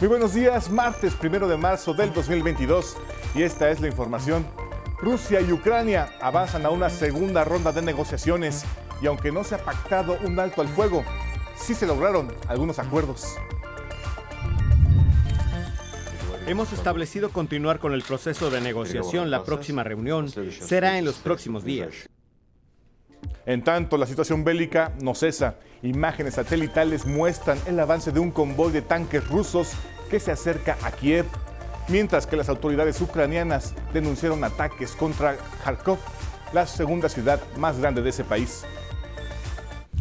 Muy buenos días, martes primero de marzo del 2022 y esta es la información. Rusia y Ucrania avanzan a una segunda ronda de negociaciones y aunque no se ha pactado un alto al fuego, sí se lograron algunos acuerdos. Hemos establecido continuar con el proceso de negociación. La próxima reunión será en los próximos días. En tanto, la situación bélica no cesa. Imágenes satelitales muestran el avance de un convoy de tanques rusos que se acerca a Kiev, mientras que las autoridades ucranianas denunciaron ataques contra Kharkov, la segunda ciudad más grande de ese país.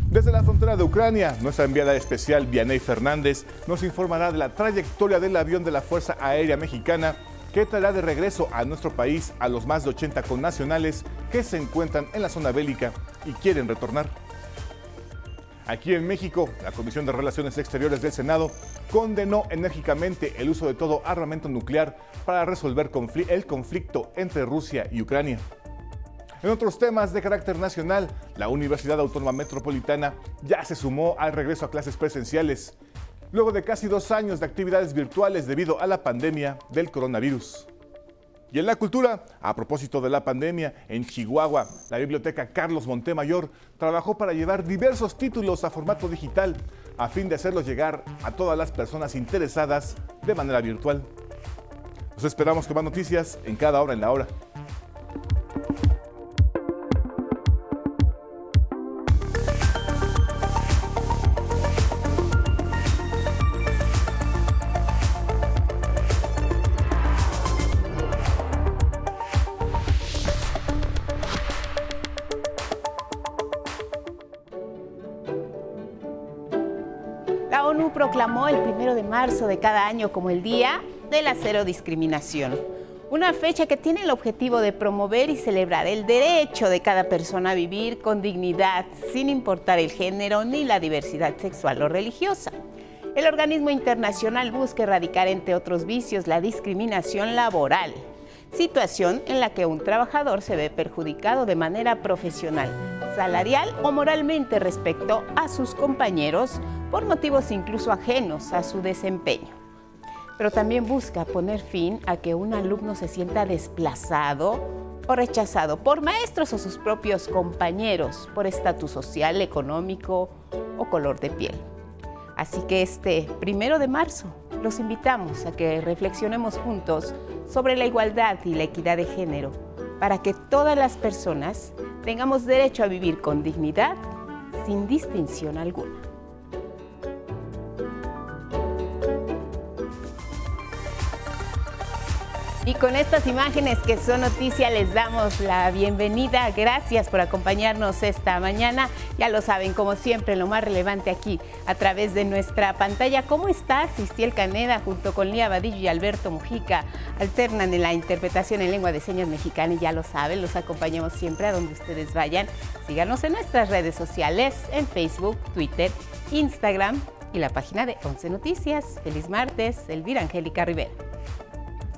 Desde la frontera de Ucrania, nuestra enviada especial Vianey Fernández nos informará de la trayectoria del avión de la Fuerza Aérea Mexicana que traerá de regreso a nuestro país a los más de 80 connacionales que se encuentran en la zona bélica y quieren retornar. Aquí en México, la Comisión de Relaciones Exteriores del Senado condenó enérgicamente el uso de todo armamento nuclear para resolver el conflicto entre Rusia y Ucrania. En otros temas de carácter nacional, la Universidad Autónoma Metropolitana ya se sumó al regreso a clases presenciales luego de casi dos años de actividades virtuales debido a la pandemia del coronavirus. Y en la cultura, a propósito de la pandemia, en Chihuahua, la biblioteca Carlos Montemayor trabajó para llevar diversos títulos a formato digital a fin de hacerlos llegar a todas las personas interesadas de manera virtual. Nos esperamos con más noticias en cada hora en la hora. Proclamó el primero de marzo de cada año como el Día de la Cero Discriminación. Una fecha que tiene el objetivo de promover y celebrar el derecho de cada persona a vivir con dignidad, sin importar el género ni la diversidad sexual o religiosa. El organismo internacional busca erradicar, entre otros vicios, la discriminación laboral, situación en la que un trabajador se ve perjudicado de manera profesional, salarial o moralmente respecto a sus compañeros por motivos incluso ajenos a su desempeño. Pero también busca poner fin a que un alumno se sienta desplazado o rechazado por maestros o sus propios compañeros por estatus social, económico o color de piel. Así que este primero de marzo los invitamos a que reflexionemos juntos sobre la igualdad y la equidad de género para que todas las personas tengamos derecho a vivir con dignidad sin distinción alguna. Y con estas imágenes que son noticia les damos la bienvenida. Gracias por acompañarnos esta mañana. Ya lo saben, como siempre, lo más relevante aquí a través de nuestra pantalla. ¿Cómo estás? Istiel Caneda junto con Lía Vadillo y Alberto Mujica alternan en la interpretación en lengua de señas mexicana y ya lo saben, los acompañamos siempre a donde ustedes vayan. Síganos en nuestras redes sociales, en Facebook, Twitter, Instagram y la página de 11 Noticias. Feliz martes, Elvira Angélica Rivera.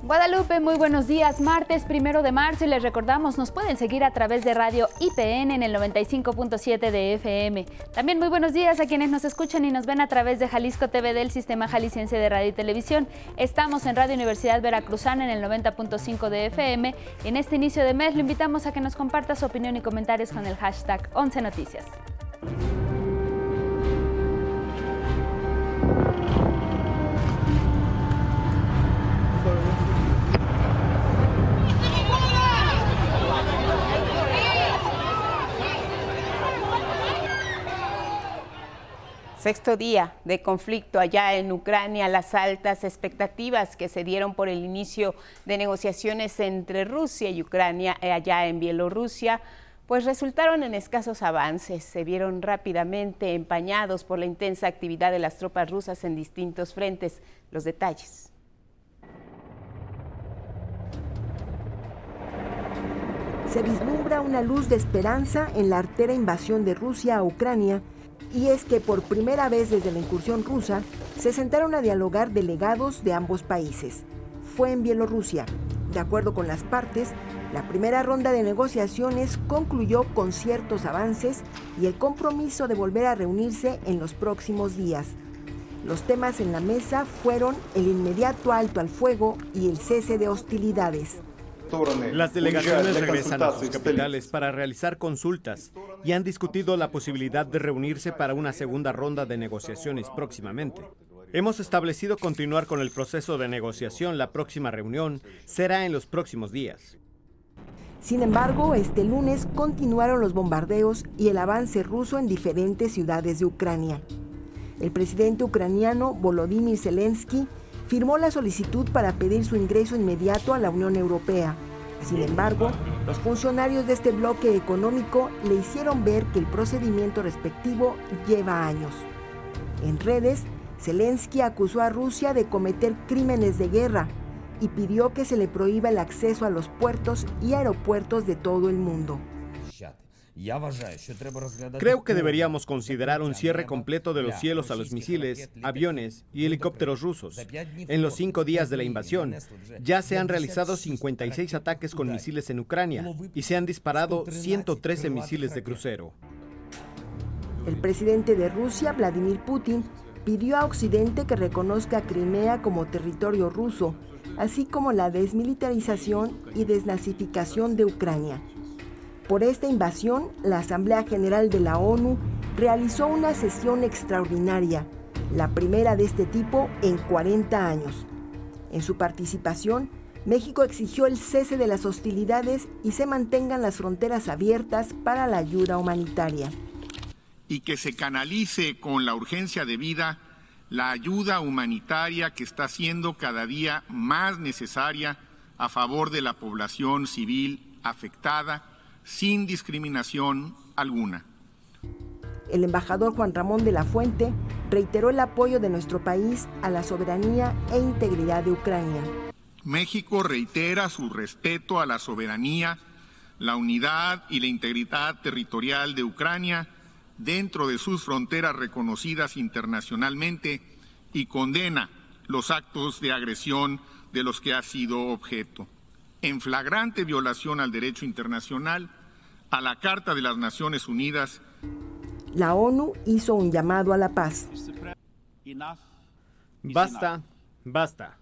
Guadalupe, muy buenos días. Martes primero de marzo y les recordamos, nos pueden seguir a través de radio IPN en el 95.7 de FM. También muy buenos días a quienes nos escuchan y nos ven a través de Jalisco TV del Sistema Jalisciense de Radio y Televisión. Estamos en Radio Universidad Veracruzana en el 90.5 de FM. En este inicio de mes lo invitamos a que nos comparta su opinión y comentarios con el hashtag 11 Noticias. Sexto día de conflicto allá en Ucrania, las altas expectativas que se dieron por el inicio de negociaciones entre Rusia y Ucrania eh, allá en Bielorrusia, pues resultaron en escasos avances. Se vieron rápidamente empañados por la intensa actividad de las tropas rusas en distintos frentes. Los detalles. Se vislumbra una luz de esperanza en la artera invasión de Rusia a Ucrania y es que por primera vez desde la incursión rusa se sentaron a dialogar delegados de ambos países. Fue en Bielorrusia. De acuerdo con las partes, la primera ronda de negociaciones concluyó con ciertos avances y el compromiso de volver a reunirse en los próximos días. Los temas en la mesa fueron el inmediato alto al fuego y el cese de hostilidades. Las delegaciones regresan a sus capitales para realizar consultas y han discutido la posibilidad de reunirse para una segunda ronda de negociaciones próximamente. Hemos establecido continuar con el proceso de negociación. La próxima reunión será en los próximos días. Sin embargo, este lunes continuaron los bombardeos y el avance ruso en diferentes ciudades de Ucrania. El presidente ucraniano Volodymyr Zelensky firmó la solicitud para pedir su ingreso inmediato a la Unión Europea. Sin embargo, los funcionarios de este bloque económico le hicieron ver que el procedimiento respectivo lleva años. En redes, Zelensky acusó a Rusia de cometer crímenes de guerra y pidió que se le prohíba el acceso a los puertos y aeropuertos de todo el mundo. Creo que deberíamos considerar un cierre completo de los cielos a los misiles, aviones y helicópteros rusos. En los cinco días de la invasión, ya se han realizado 56 ataques con misiles en Ucrania y se han disparado 113 misiles de crucero. El presidente de Rusia, Vladimir Putin, pidió a Occidente que reconozca a Crimea como territorio ruso, así como la desmilitarización y desnazificación de Ucrania. Por esta invasión, la Asamblea General de la ONU realizó una sesión extraordinaria, la primera de este tipo en 40 años. En su participación, México exigió el cese de las hostilidades y se mantengan las fronteras abiertas para la ayuda humanitaria. Y que se canalice con la urgencia de vida la ayuda humanitaria que está siendo cada día más necesaria a favor de la población civil afectada sin discriminación alguna. El embajador Juan Ramón de la Fuente reiteró el apoyo de nuestro país a la soberanía e integridad de Ucrania. México reitera su respeto a la soberanía, la unidad y la integridad territorial de Ucrania dentro de sus fronteras reconocidas internacionalmente y condena los actos de agresión de los que ha sido objeto en flagrante violación al derecho internacional, a la Carta de las Naciones Unidas. La ONU hizo un llamado a la paz. Basta, basta.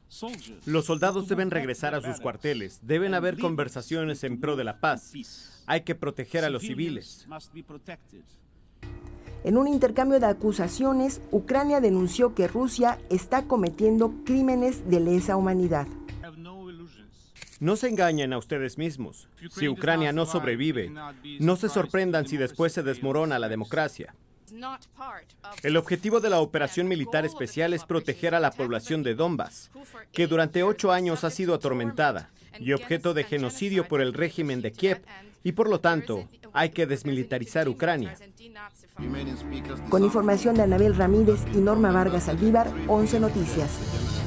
Los soldados deben regresar a sus cuarteles, deben haber conversaciones en pro de la paz. Hay que proteger a los civiles. En un intercambio de acusaciones, Ucrania denunció que Rusia está cometiendo crímenes de lesa humanidad. No se engañen a ustedes mismos. Si Ucrania no sobrevive, no se sorprendan si después se desmorona la democracia. El objetivo de la operación militar especial es proteger a la población de Donbass, que durante ocho años ha sido atormentada y objeto de genocidio por el régimen de Kiev, y por lo tanto hay que desmilitarizar Ucrania. Con información de Anabel Ramírez y Norma Vargas Aldívar, 11 Noticias.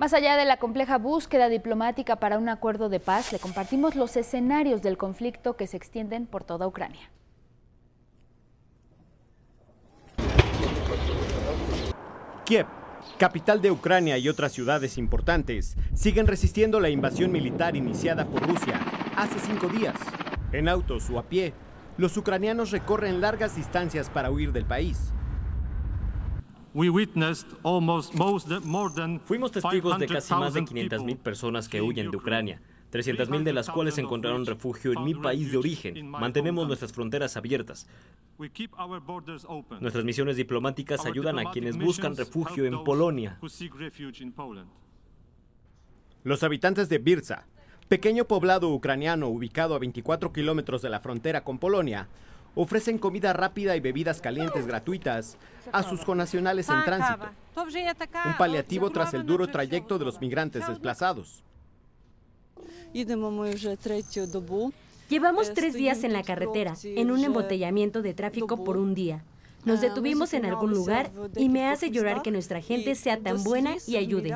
Más allá de la compleja búsqueda diplomática para un acuerdo de paz, le compartimos los escenarios del conflicto que se extienden por toda Ucrania. Kiev, capital de Ucrania y otras ciudades importantes, siguen resistiendo la invasión militar iniciada por Rusia hace cinco días. En autos o a pie, los ucranianos recorren largas distancias para huir del país. Fuimos testigos de casi más de 500.000 personas que huyen de Ucrania, 300.000 de las cuales encontraron refugio en mi país de origen. Mantenemos nuestras fronteras abiertas. Nuestras misiones diplomáticas ayudan a quienes buscan refugio en Polonia. Los habitantes de Birza, pequeño poblado ucraniano ubicado a 24 kilómetros de la frontera con Polonia, ofrecen comida rápida y bebidas calientes gratuitas a sus conacionales en tránsito, un paliativo tras el duro trayecto de los migrantes desplazados. Llevamos tres días en la carretera, en un embotellamiento de tráfico por un día. Nos detuvimos en algún lugar y me hace llorar que nuestra gente sea tan buena y ayude.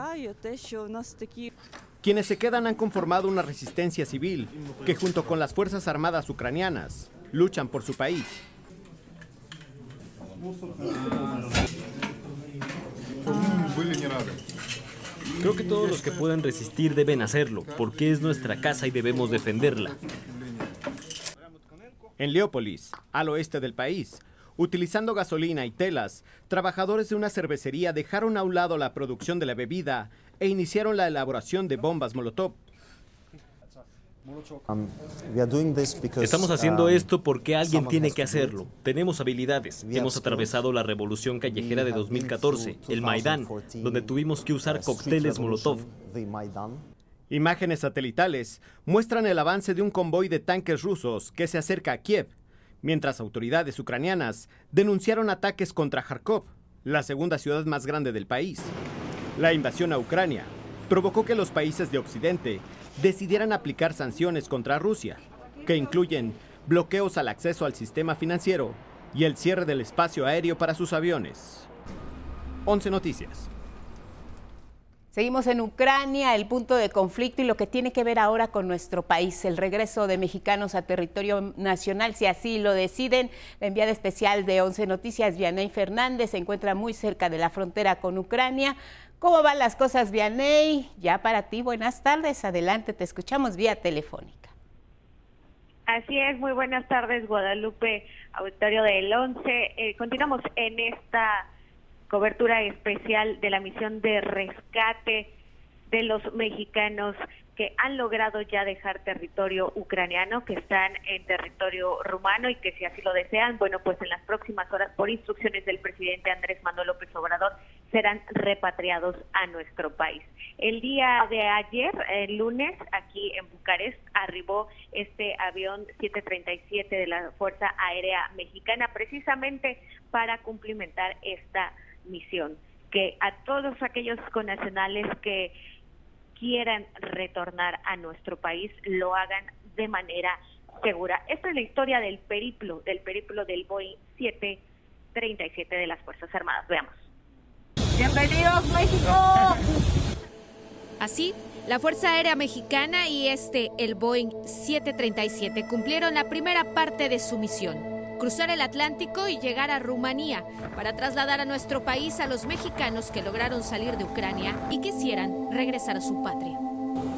Quienes se quedan han conformado una resistencia civil que junto con las Fuerzas Armadas ucranianas luchan por su país. Creo que todos los que puedan resistir deben hacerlo, porque es nuestra casa y debemos defenderla. En Leópolis, al oeste del país, Utilizando gasolina y telas, trabajadores de una cervecería dejaron a un lado la producción de la bebida e iniciaron la elaboración de bombas Molotov. Um, Estamos haciendo um, esto porque alguien tiene que hacerlo. Tenemos habilidades. Hemos atravesado la revolución callejera de 2014, el Maidán, donde tuvimos que usar cócteles Molotov. Imágenes satelitales muestran el avance de un convoy de tanques rusos que se acerca a Kiev, mientras autoridades ucranianas denunciaron ataques contra Kharkov, la segunda ciudad más grande del país. La invasión a Ucrania provocó que los países de Occidente decidieran aplicar sanciones contra Rusia, que incluyen bloqueos al acceso al sistema financiero y el cierre del espacio aéreo para sus aviones. 11 Noticias. Seguimos en Ucrania, el punto de conflicto y lo que tiene que ver ahora con nuestro país, el regreso de mexicanos a territorio nacional, si así lo deciden. La enviada especial de 11 Noticias, Vianey Fernández, se encuentra muy cerca de la frontera con Ucrania. ¿Cómo van las cosas, Vianey? Ya para ti, buenas tardes. Adelante, te escuchamos vía telefónica. Así es, muy buenas tardes, Guadalupe, auditorio del 11. Eh, continuamos en esta cobertura especial de la misión de rescate de los mexicanos que han logrado ya dejar territorio ucraniano, que están en territorio rumano y que si así lo desean, bueno, pues en las próximas horas, por instrucciones del presidente Andrés Manuel López Obrador, serán repatriados a nuestro país. El día de ayer, el lunes, aquí en Bucarest, arribó este avión 737 de la Fuerza Aérea Mexicana precisamente para cumplimentar esta misión, que a todos aquellos connacionales que quieran retornar a nuestro país lo hagan de manera segura. Esta es la historia del periplo, del periplo del Boeing 737 de las Fuerzas Armadas. Veamos. Bienvenidos México. Así, la Fuerza Aérea Mexicana y este, el Boeing 737, cumplieron la primera parte de su misión cruzar el Atlántico y llegar a Rumanía para trasladar a nuestro país a los mexicanos que lograron salir de Ucrania y quisieran regresar a su patria.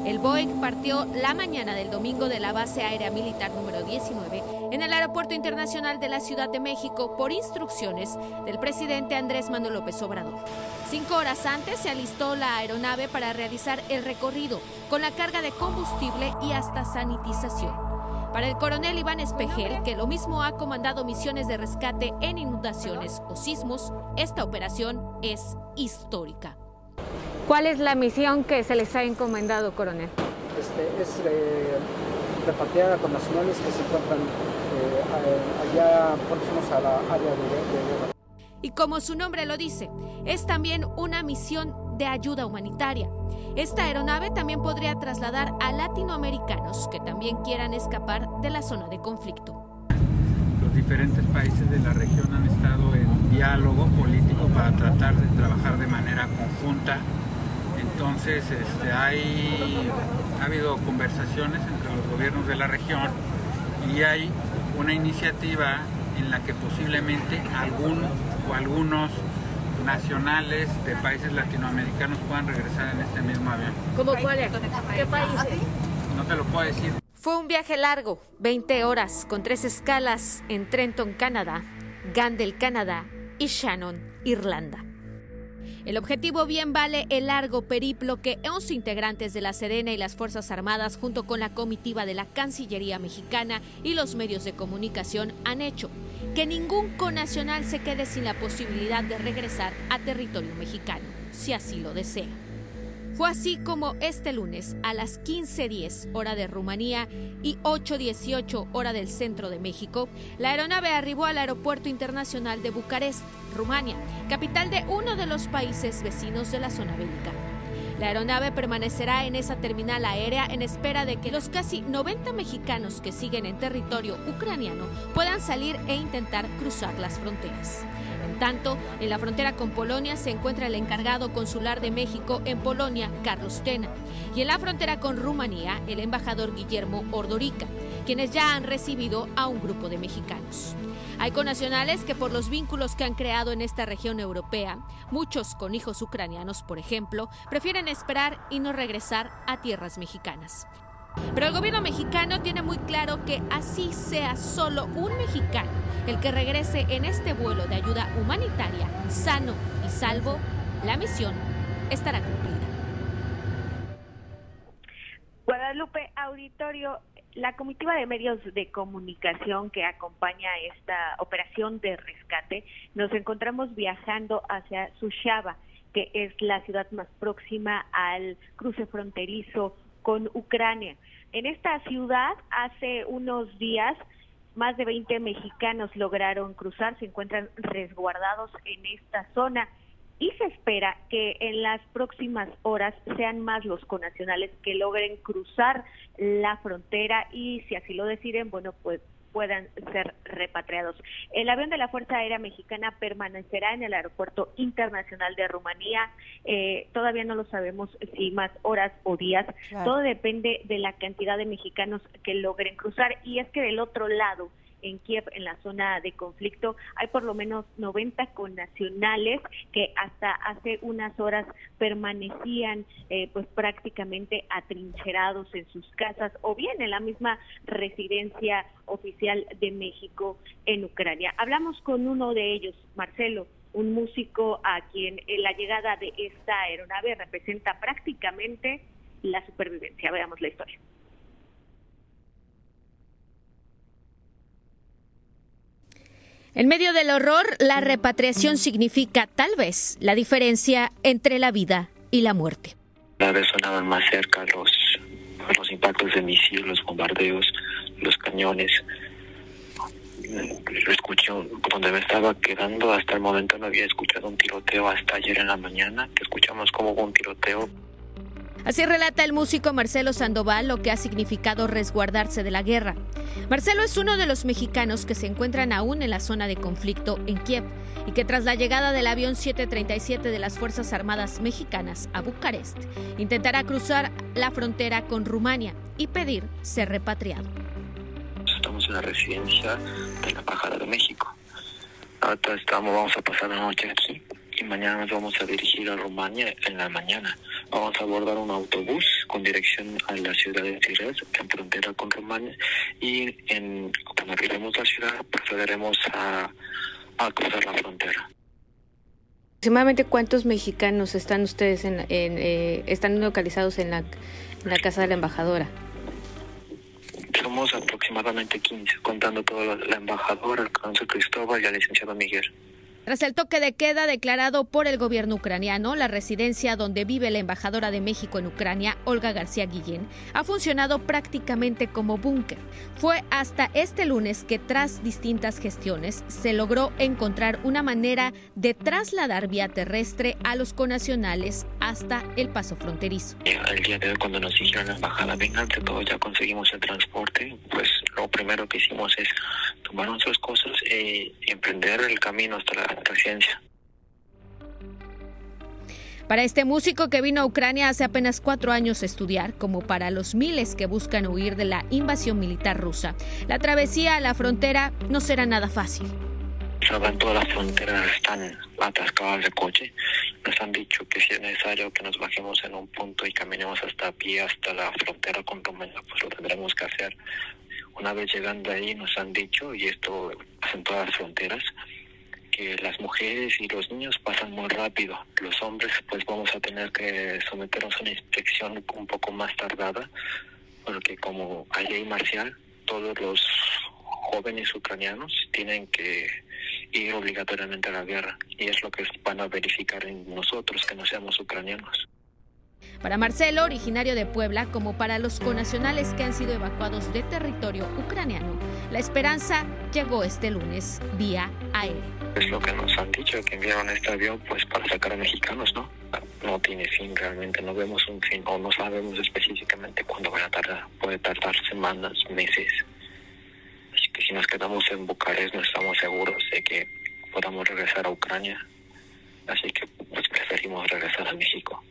El Boeing partió la mañana del domingo de la base aérea militar número 19 en el Aeropuerto Internacional de la Ciudad de México por instrucciones del presidente Andrés Manuel López Obrador. Cinco horas antes se alistó la aeronave para realizar el recorrido con la carga de combustible y hasta sanitización. Para el coronel Iván Espejel, que lo mismo ha comandado misiones de rescate en inundaciones o sismos, esta operación es histórica. ¿Cuál es la misión que se les ha encomendado, coronel? Este, es eh, repatriar a connacionales que se encuentran eh, allá próximos a la área de guerra. Y como su nombre lo dice, es también una misión de ayuda humanitaria. Esta aeronave también podría trasladar a latinoamericanos que también quieran escapar de la zona de conflicto. Los diferentes países de la región han estado en diálogo político para tratar de trabajar de manera conjunta. Entonces este, hay, ha habido conversaciones entre los gobiernos de la región y hay una iniciativa en la que posiblemente algunos o algunos nacionales de países latinoamericanos puedan regresar en este mismo avión. ¿Cómo cuáles? ¿Qué países? No te lo puedo decir. Fue un viaje largo, 20 horas, con tres escalas en Trenton, Canadá, Gandel, Canadá y Shannon, Irlanda. El objetivo bien vale el largo periplo que 11 integrantes de la Serena y las Fuerzas Armadas, junto con la comitiva de la Cancillería mexicana y los medios de comunicación, han hecho. Que ningún conacional se quede sin la posibilidad de regresar a territorio mexicano, si así lo desea. Fue así como este lunes a las 15.10 hora de Rumanía y 8.18 hora del centro de México, la aeronave arribó al Aeropuerto Internacional de Bucarest, Rumania, capital de uno de los países vecinos de la zona bélica. La aeronave permanecerá en esa terminal aérea en espera de que los casi 90 mexicanos que siguen en territorio ucraniano puedan salir e intentar cruzar las fronteras tanto, en la frontera con Polonia se encuentra el encargado consular de México en Polonia, Carlos Tena, y en la frontera con Rumanía, el embajador Guillermo Ordorica, quienes ya han recibido a un grupo de mexicanos. Hay conacionales que por los vínculos que han creado en esta región europea, muchos con hijos ucranianos, por ejemplo, prefieren esperar y no regresar a tierras mexicanas. Pero el gobierno mexicano tiene muy claro que así sea solo un mexicano el que regrese en este vuelo de ayuda humanitaria, sano y salvo, la misión estará cumplida. Guadalupe Auditorio, la comitiva de medios de comunicación que acompaña esta operación de rescate, nos encontramos viajando hacia Sushava, que es la ciudad más próxima al cruce fronterizo con Ucrania. En esta ciudad, hace unos días, más de 20 mexicanos lograron cruzar, se encuentran resguardados en esta zona y se espera que en las próximas horas sean más los conacionales que logren cruzar la frontera y si así lo deciden, bueno, pues puedan ser repatriados. El avión de la Fuerza Aérea Mexicana permanecerá en el Aeropuerto Internacional de Rumanía. Eh, todavía no lo sabemos si más horas o días. Todo depende de la cantidad de mexicanos que logren cruzar. Y es que del otro lado, en Kiev, en la zona de conflicto. Hay por lo menos 90 connacionales que hasta hace unas horas permanecían eh, pues prácticamente atrincherados en sus casas o bien en la misma residencia oficial de México en Ucrania. Hablamos con uno de ellos, Marcelo, un músico a quien la llegada de esta aeronave representa prácticamente la supervivencia. Veamos la historia. En medio del horror, la repatriación significa tal vez la diferencia entre la vida y la muerte. Cada vez sonaban más cerca los, los impactos de misiles, los bombardeos, los cañones. Lo escuché donde me estaba quedando, hasta el momento no había escuchado un tiroteo hasta ayer en la mañana, que escuchamos como un tiroteo Así relata el músico Marcelo Sandoval lo que ha significado resguardarse de la guerra. Marcelo es uno de los mexicanos que se encuentran aún en la zona de conflicto en Kiev y que tras la llegada del avión 737 de las Fuerzas Armadas mexicanas a Bucarest, intentará cruzar la frontera con Rumania y pedir ser repatriado. Estamos en la residencia de la Embajada de México. Ahora estamos, vamos a pasar la noche aquí y mañana nos vamos a dirigir a Rumania en la mañana. Vamos a abordar un autobús con dirección a la ciudad de Tigres, en frontera con Rumania, y en, cuando arribemos a la ciudad procederemos a, cruzar la frontera. ¿Aproximadamente cuántos mexicanos están ustedes en, eh, están localizados en la, en la casa de la embajadora? Somos aproximadamente 15, contando toda la, la embajadora, el Cristóbal y el licenciado Miguel. Tras el toque de queda declarado por el gobierno ucraniano, la residencia donde vive la embajadora de México en Ucrania, Olga García Guillén, ha funcionado prácticamente como búnker. Fue hasta este lunes que tras distintas gestiones se logró encontrar una manera de trasladar vía terrestre a los conacionales hasta el paso fronterizo. El día de hoy cuando nos dijeron la embajada, vengan, todo ya conseguimos el transporte, pues lo primero que hicimos es tomar nuestras cosas y emprender el camino hasta la residencia. Para este músico que vino a Ucrania hace apenas cuatro años a estudiar, como para los miles que buscan huir de la invasión militar rusa, la travesía a la frontera no será nada fácil. Saben, todas las fronteras están atascadas de coche. Nos han dicho que si es necesario que nos bajemos en un punto y caminemos hasta pie hasta la frontera con Rumania, pues lo tendremos que hacer. Una vez llegando ahí nos han dicho, y esto en todas las fronteras, que las mujeres y los niños pasan muy rápido. Los hombres pues vamos a tener que someternos a una inspección un poco más tardada, porque como hay ley marcial, todos los jóvenes ucranianos tienen que ir obligatoriamente a la guerra y es lo que van a verificar en nosotros, que no seamos ucranianos. Para Marcelo, originario de Puebla, como para los conacionales que han sido evacuados de territorio ucraniano, la esperanza llegó este lunes vía aérea. Es lo que nos han dicho, que enviaron este avión pues para sacar a mexicanos, ¿no? No tiene fin realmente, no vemos un fin o no sabemos específicamente cuándo va a tardar. Puede tardar semanas, meses. Así que si nos quedamos en Bucarest no estamos seguros de que podamos regresar a Ucrania. Así que pues preferimos regresar a México.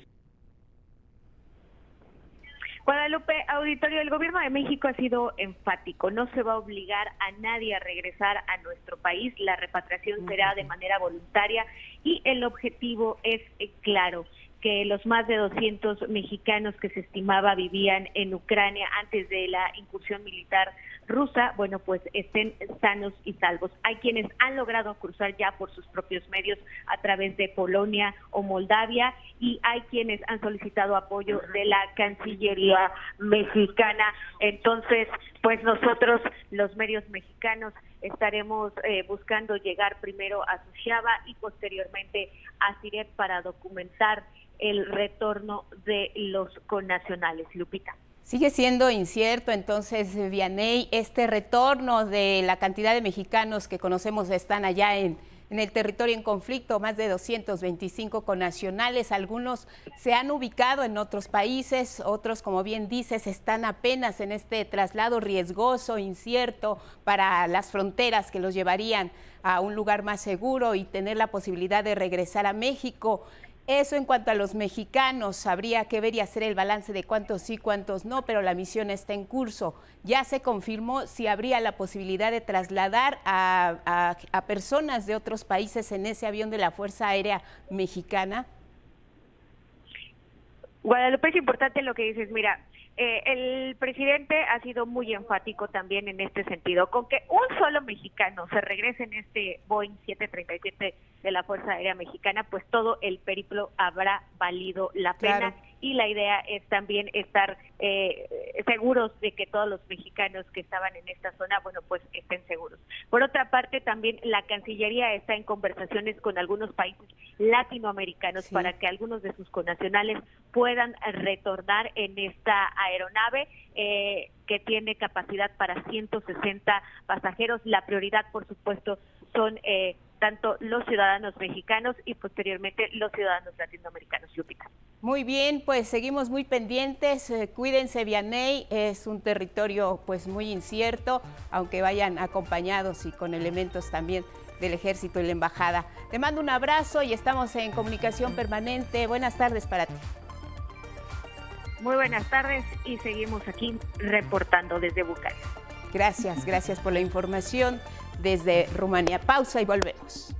Guadalupe, auditorio, el gobierno de México ha sido enfático, no se va a obligar a nadie a regresar a nuestro país, la repatriación será de manera voluntaria y el objetivo es eh, claro, que los más de 200 mexicanos que se estimaba vivían en Ucrania antes de la incursión militar rusa, bueno, pues estén sanos y salvos. Hay quienes han logrado cruzar ya por sus propios medios a través de Polonia o Moldavia y hay quienes han solicitado apoyo de la Cancillería mexicana. Entonces, pues nosotros, los medios mexicanos, estaremos eh, buscando llegar primero a Sushaba y posteriormente a Siret para documentar el retorno de los connacionales. Lupita. Sigue siendo incierto entonces, Vianey, este retorno de la cantidad de mexicanos que conocemos están allá en, en el territorio en conflicto, más de 225 connacionales. Algunos se han ubicado en otros países, otros, como bien dices, están apenas en este traslado riesgoso, incierto para las fronteras que los llevarían a un lugar más seguro y tener la posibilidad de regresar a México. Eso en cuanto a los mexicanos, habría que ver y hacer el balance de cuántos sí, cuántos no, pero la misión está en curso. Ya se confirmó si habría la posibilidad de trasladar a, personas de otros países en ese avión de la Fuerza Aérea Mexicana. Guadalupe, es importante lo que dices. Mira, eh, el presidente ha sido muy enfático también en este sentido, con que un solo mexicano se regrese en este Boeing 737 de la Fuerza Aérea Mexicana, pues todo el periplo habrá valido la pena y la idea es también estar eh, seguros de que todos los mexicanos que estaban en esta zona, bueno, pues estén seguros. Por otra parte, también la Cancillería está en conversaciones con algunos países latinoamericanos para que algunos de sus connacionales puedan retornar en esta aeronave. Eh, que tiene capacidad para 160 pasajeros. La prioridad, por supuesto, son eh, tanto los ciudadanos mexicanos y posteriormente los ciudadanos latinoamericanos. Lupita. Muy bien, pues seguimos muy pendientes. Eh, cuídense, Vianey. Es un territorio pues muy incierto, aunque vayan acompañados y con elementos también del ejército y la embajada. Te mando un abrazo y estamos en comunicación permanente. Buenas tardes para ti. Muy buenas tardes y seguimos aquí reportando desde Bucarest. Gracias, gracias por la información desde Rumania. Pausa y volvemos.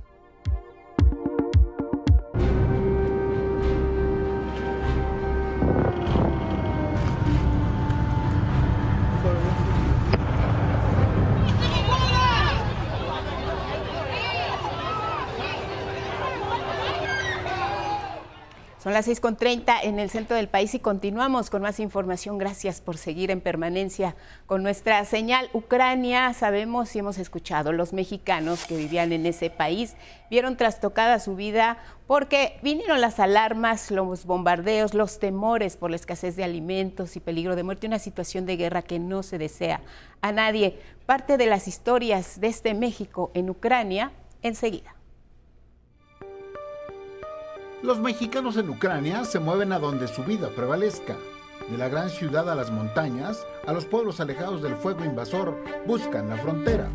Son las 6.30 en el centro del país y continuamos con más información. Gracias por seguir en permanencia con nuestra señal. Ucrania, sabemos y hemos escuchado, los mexicanos que vivían en ese país vieron trastocada su vida porque vinieron las alarmas, los bombardeos, los temores por la escasez de alimentos y peligro de muerte, una situación de guerra que no se desea a nadie. Parte de las historias de este México en Ucrania enseguida. Los mexicanos en Ucrania se mueven a donde su vida prevalezca. De la gran ciudad a las montañas, a los pueblos alejados del fuego invasor, buscan la frontera.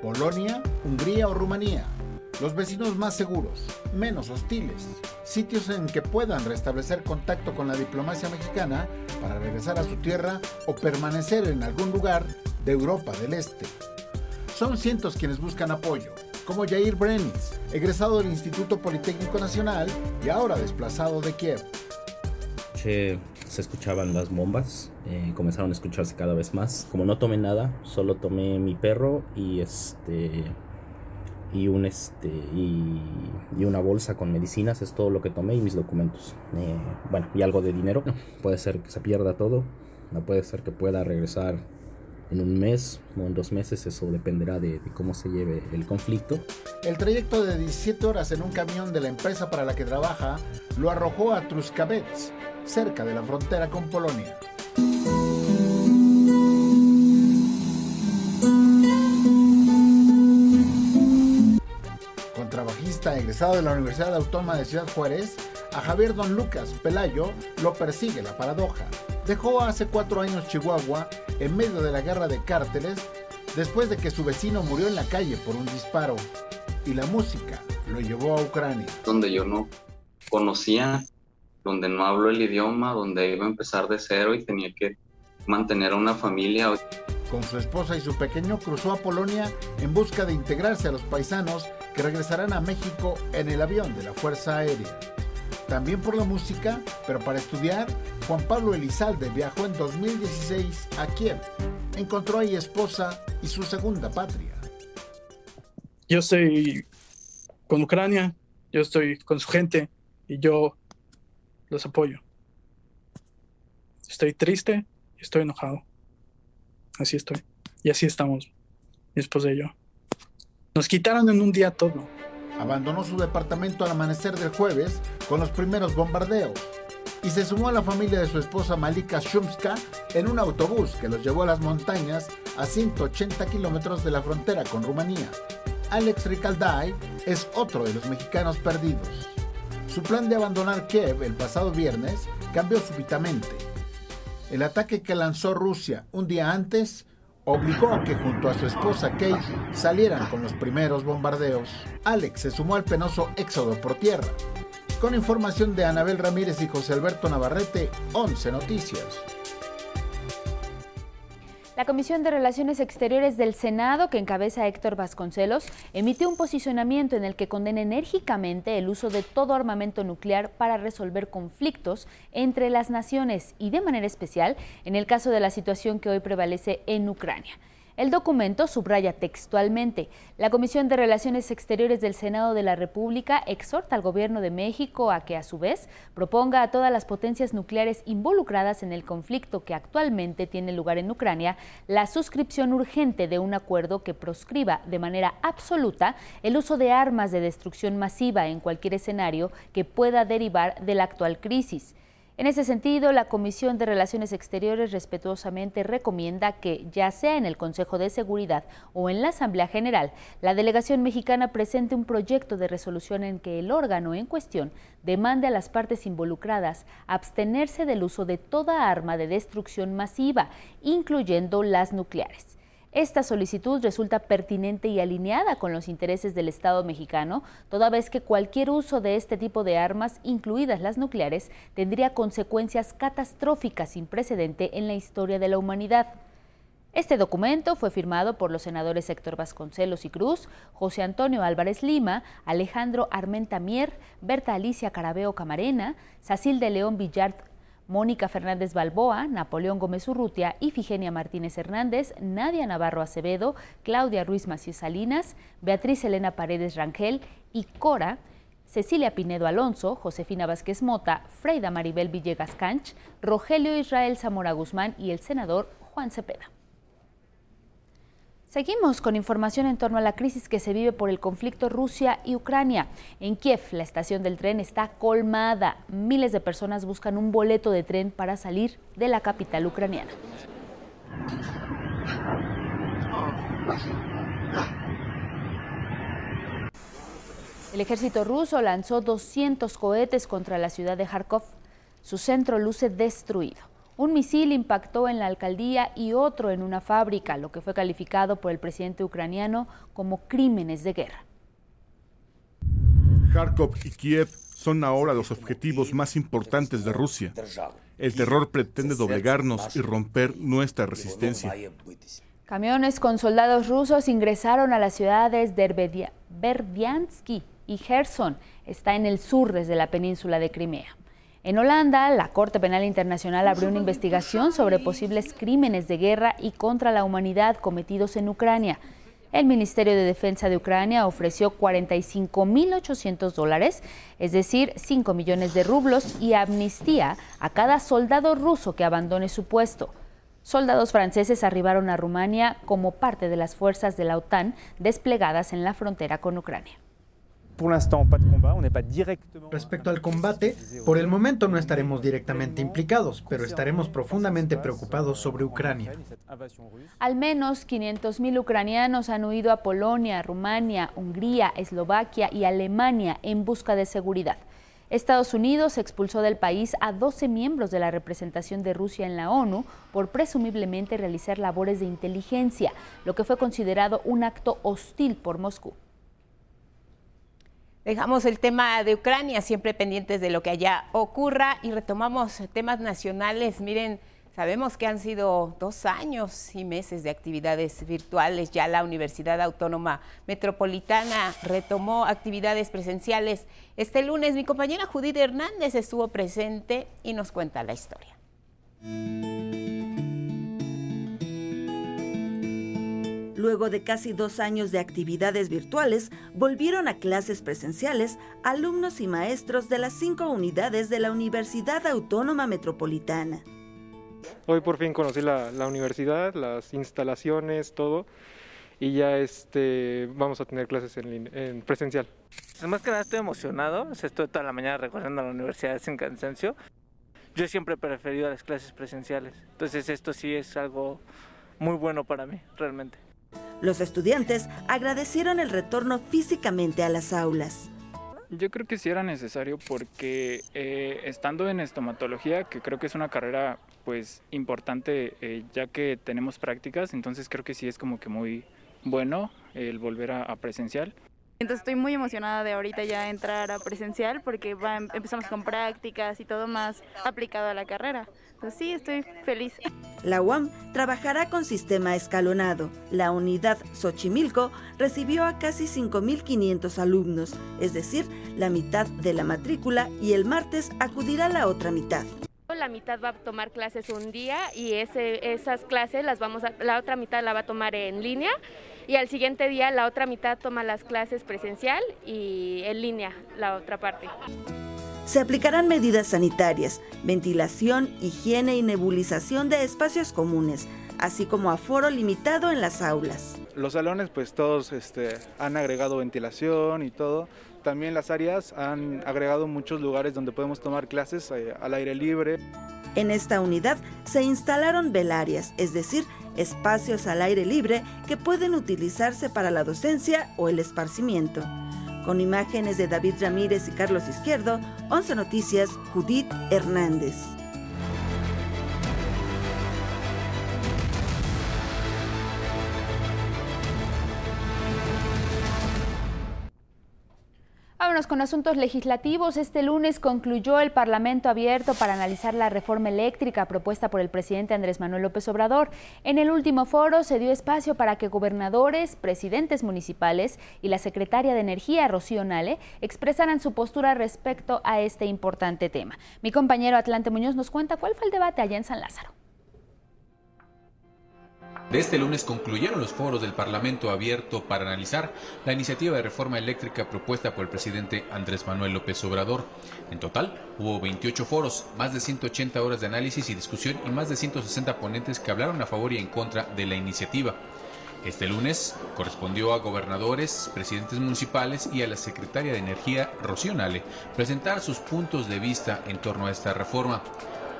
Polonia, Hungría o Rumanía. Los vecinos más seguros, menos hostiles. Sitios en que puedan restablecer contacto con la diplomacia mexicana para regresar a su tierra o permanecer en algún lugar de Europa del Este. Son cientos quienes buscan apoyo, como Jair Brenis, egresado del Instituto Politécnico Nacional y ahora desplazado de Kiev. Se, escuchaban las bombas, eh, comenzaron a escucharse cada vez más. Como no tomé nada, solo tomé mi perro y este y un este y, una bolsa con medicinas es todo lo que tomé y mis documentos eh, bueno y algo de dinero puede ser que se pierda todo no puede ser que pueda regresar en un mes o en dos meses, eso dependerá de, cómo se lleve el conflicto. El trayecto de 17 horas en un camión de la empresa para la que trabaja lo arrojó a Truskavets, cerca de la frontera con Polonia. Contrabajista egresado de la Universidad Autónoma de Ciudad Juárez, a Javier Don Lucas Pelayo lo persigue la paradoja. Dejó hace cuatro años Chihuahua en medio de la guerra de cárteles después de que su vecino murió en la calle por un disparo y la música lo llevó a Ucrania. Donde yo no conocía, donde no hablo el idioma, donde iba a empezar de cero y tenía que mantener a una familia. Con su esposa y su pequeño cruzó a Polonia en busca de integrarse a los paisanos que regresarán a México en el avión de la Fuerza Aérea también por la música, pero para estudiar, Juan Pablo Elizalde viajó en 2016 a Kiev encontró ahí esposa y su segunda patria. Yo estoy con Ucrania, yo estoy con su gente y yo los apoyo. Estoy triste y estoy enojado. Así estoy. Y así estamos, mi esposa y yo. Nos quitaron en un día todo. Abandonó su departamento al amanecer del jueves con los primeros bombardeos y se sumó a la familia de su esposa Malika Shumska en un autobús que los llevó a las montañas a 180 kilómetros de la frontera con Rumanía. Alex Ricalday es otro de los mexicanos perdidos. Su plan de abandonar Kiev el pasado viernes cambió súbitamente. El ataque que lanzó Rusia un día antes obligó a que junto a su esposa Kate salieran con los primeros bombardeos. Alex se sumó al penoso éxodo por tierra. Con información de Anabel Ramírez y José Alberto Navarrete, 11 Noticias. La Comisión de Relaciones Exteriores del Senado, que encabeza Héctor Vasconcelos, emitió un posicionamiento en el que condena enérgicamente el uso de todo armamento nuclear para resolver conflictos entre las naciones y de manera especial en el caso de la situación que hoy prevalece en Ucrania. El documento subraya textualmente, la Comisión de Relaciones Exteriores del Senado de la República exhorta al Gobierno de México a que a su vez proponga a todas las potencias nucleares involucradas en el conflicto que actualmente tiene lugar en Ucrania la suscripción urgente de un acuerdo que proscriba de manera absoluta el uso de armas de destrucción masiva en cualquier escenario que pueda derivar de la actual crisis. En ese sentido, la Comisión de Relaciones Exteriores respetuosamente recomienda que, ya sea en el Consejo de Seguridad o en la Asamblea General, la delegación mexicana presente un proyecto de resolución en que el órgano en cuestión demande a las partes involucradas abstenerse del uso de toda arma de destrucción masiva, incluyendo las nucleares. Esta solicitud resulta pertinente y alineada con los intereses del Estado mexicano, toda vez que cualquier uso de este tipo de armas, incluidas las nucleares, tendría consecuencias catastróficas sin precedente en la historia de la humanidad. Este documento fue firmado por los senadores Héctor Vasconcelos y Cruz, José Antonio Álvarez Lima, Alejandro Armenta Mier, Berta Alicia Carabeo Camarena, Sacil de León Villard Mónica Fernández Balboa, Napoleón Gómez Urrutia, Ifigenia Martínez Hernández, Nadia Navarro Acevedo, Claudia Ruiz Macías Salinas, Beatriz Elena Paredes Rangel y Cora, Cecilia Pinedo Alonso, Josefina Vázquez Mota, Freida Maribel Villegas Canch, Rogelio Israel Zamora Guzmán y el senador Juan Cepeda. Seguimos con información en torno a la crisis que se vive por el conflicto Rusia y Ucrania. En Kiev, la estación del tren está colmada. Miles de personas buscan un boleto de tren para salir de la capital ucraniana. El ejército ruso lanzó 200 cohetes contra la ciudad de Kharkov. Su centro luce destruido. Un misil impactó en la alcaldía y otro en una fábrica, lo que fue calificado por el presidente ucraniano como crímenes de guerra. Kharkov y Kiev son ahora los objetivos más importantes de Rusia. El terror pretende doblegarnos y romper nuestra resistencia. Camiones con soldados rusos ingresaron a las ciudades de Berdiansky y Gerson. Está en el sur desde la península de Crimea. En Holanda, la Corte Penal Internacional abrió una investigación sobre posibles crímenes de guerra y contra la humanidad cometidos en Ucrania. El Ministerio de Defensa de Ucrania ofreció 45.800 dólares, es decir, 5 millones de rublos, y amnistía a cada soldado ruso que abandone su puesto. Soldados franceses arribaron a Rumania como parte de las fuerzas de la OTAN desplegadas en la frontera con Ucrania. Respecto al combate, por el momento no estaremos directamente implicados, pero estaremos profundamente preocupados sobre Ucrania. Al menos 500.000 ucranianos han huido a Polonia, Rumania, Hungría, Eslovaquia y Alemania en busca de seguridad. Estados Unidos expulsó del país a 12 miembros de la representación de Rusia en la ONU por presumiblemente realizar labores de inteligencia, lo que fue considerado un acto hostil por Moscú. Dejamos el tema de Ucrania, siempre pendientes de lo que allá ocurra, y retomamos temas nacionales. Miren, sabemos que han sido dos años y meses de actividades virtuales. Ya la Universidad Autónoma Metropolitana retomó actividades presenciales. Este lunes mi compañera Judith Hernández estuvo presente y nos cuenta la historia. Luego de casi dos años de actividades virtuales, volvieron a clases presenciales alumnos y maestros de las cinco unidades de la Universidad Autónoma Metropolitana. Hoy por fin conocí la, universidad, las instalaciones, todo, y ya este, vamos a tener clases en, presencial. Más que nada estoy emocionado, estoy toda la mañana recorriendo la universidad sin cansancio. Yo siempre he preferido las clases presenciales, entonces esto sí es algo muy bueno para mí, realmente. Los estudiantes agradecieron el retorno físicamente a las aulas. Yo creo que sí era necesario porque eh, estando en estomatología, que creo que es una carrera pues importante eh, ya que tenemos prácticas, entonces creo que sí es como que muy bueno el volver a, a presencial. Entonces estoy muy emocionada de ahorita ya entrar a presencial porque va, empezamos con prácticas y todo más aplicado a la carrera. Pues sí, estoy feliz. La UAM trabajará con sistema escalonado. La unidad Xochimilco recibió a casi 5.500 alumnos, es decir, la mitad de la matrícula y el martes acudirá la otra mitad. La mitad va a tomar clases un día y ese, esas clases las vamos a, la otra mitad la va a tomar en línea y al siguiente día la otra mitad toma las clases presencial y en línea la otra parte. Se aplicarán medidas sanitarias, ventilación, higiene y nebulización de espacios comunes, así como aforo limitado en las aulas. Los salones pues todos este, han agregado ventilación y todo. También las áreas han agregado muchos lugares donde podemos tomar clases eh, al aire libre. En esta unidad se instalaron velarias, es decir, espacios al aire libre que pueden utilizarse para la docencia o el esparcimiento. Con imágenes de David Ramírez y Carlos Izquierdo, 11 Noticias, Judith Hernández. Con asuntos legislativos. Este lunes concluyó el Parlamento abierto para analizar la reforma eléctrica propuesta por el presidente Andrés Manuel López Obrador. En el último foro se dio espacio para que gobernadores, presidentes municipales y la secretaria de Energía, Rocío Nale, expresaran su postura respecto a este importante tema. Mi compañero Atlante Muñoz nos cuenta cuál fue el debate allá en San Lázaro. De este lunes concluyeron los foros del Parlamento abierto para analizar la iniciativa de reforma eléctrica propuesta por el presidente Andrés Manuel López Obrador. En total, hubo 28 foros, más de 180 horas de análisis y discusión y más de 160 ponentes que hablaron a favor y en contra de la iniciativa. Este lunes correspondió a gobernadores, presidentes municipales y a la secretaria de Energía, Rocío Nale, presentar sus puntos de vista en torno a esta reforma.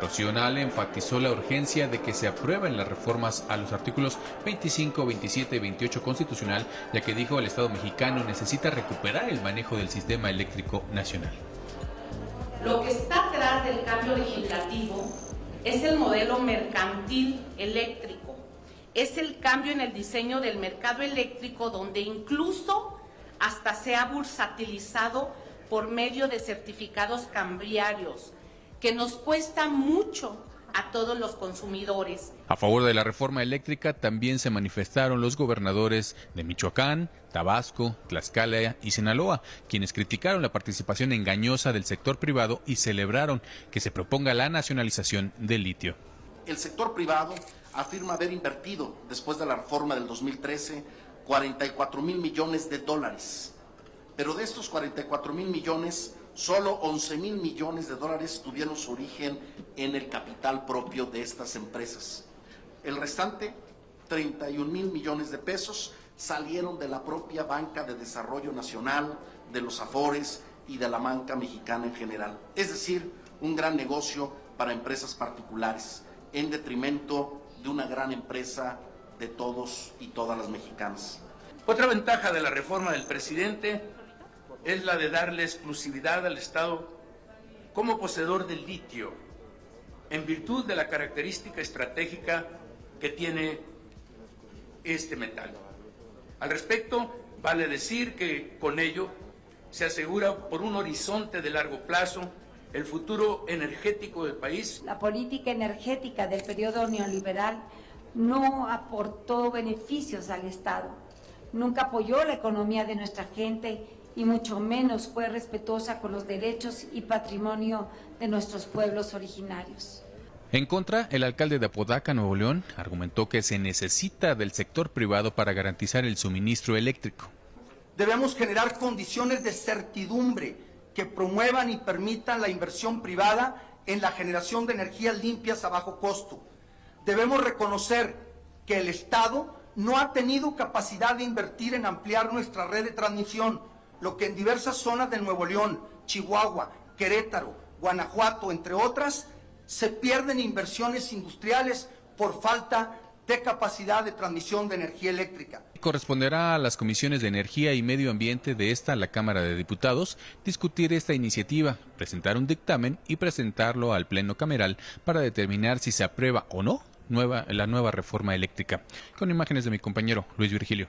Rocío enfatizó la urgencia de que se aprueben las reformas a los artículos 25, 27 y 28 constitucional, ya que dijo el Estado mexicano necesita recuperar el manejo del sistema eléctrico nacional. Lo que está atrás del cambio legislativo es el modelo mercantil eléctrico. Es el cambio en el diseño del mercado eléctrico donde incluso hasta se ha bursatilizado por medio de certificados cambiarios que nos cuesta mucho a todos los consumidores. A favor de la reforma eléctrica también se manifestaron los gobernadores de Michoacán, Tabasco, Tlaxcala y Sinaloa, quienes criticaron la participación engañosa del sector privado y celebraron que se proponga la nacionalización del litio. El sector privado afirma haber invertido, después de la reforma del 2013, 44 mil millones de dólares. Pero de estos 44 mil millones, Solo 11 mil millones de dólares tuvieron su origen en el capital propio de estas empresas. El restante, 31 mil millones de pesos, salieron de la propia Banca de Desarrollo Nacional, de los Afores y de la banca mexicana en general. Es decir, un gran negocio para empresas particulares, en detrimento de una gran empresa de todos y todas las mexicanas. Otra ventaja de la reforma del presidente es la de darle exclusividad al Estado como poseedor del litio, en virtud de la característica estratégica que tiene este metal. Al respecto, vale decir que con ello se asegura por un horizonte de largo plazo el futuro energético del país. La política energética del periodo neoliberal no aportó beneficios al Estado, nunca apoyó la economía de nuestra gente y mucho menos fue respetuosa con los derechos y patrimonio de nuestros pueblos originarios. En contra, el alcalde de Apodaca, Nuevo León, argumentó que se necesita del sector privado para garantizar el suministro eléctrico. Debemos generar condiciones de certidumbre que promuevan y permitan la inversión privada en la generación de energías limpias a bajo costo. Debemos reconocer que el Estado no ha tenido capacidad de invertir en ampliar nuestra red de transmisión, lo que en diversas zonas de Nuevo León, Chihuahua, Querétaro, Guanajuato, entre otras, se pierden inversiones industriales por falta de capacidad de transmisión de energía eléctrica. Corresponderá a las comisiones de Energía y Medio Ambiente de esta, la Cámara de Diputados, discutir esta iniciativa, presentar un dictamen y presentarlo al Pleno Cameral para determinar si se aprueba o no la nueva reforma eléctrica. Con imágenes de mi compañero Luis Virgilio.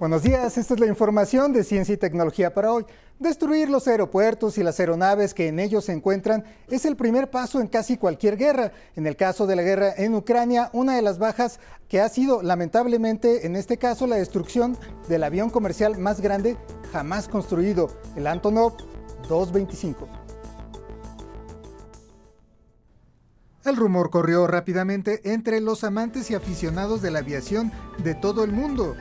Buenos días, esta es la información de Ciencia y Tecnología para hoy. Destruir los aeropuertos y las aeronaves que en ellos se encuentran es el primer paso en casi cualquier guerra. En el caso de la guerra en Ucrania, una de las bajas que ha sido lamentablemente en este caso la destrucción del avión comercial más grande jamás construido, el Antonov 225. El rumor corrió rápidamente entre los amantes y aficionados de la aviación de todo el mundo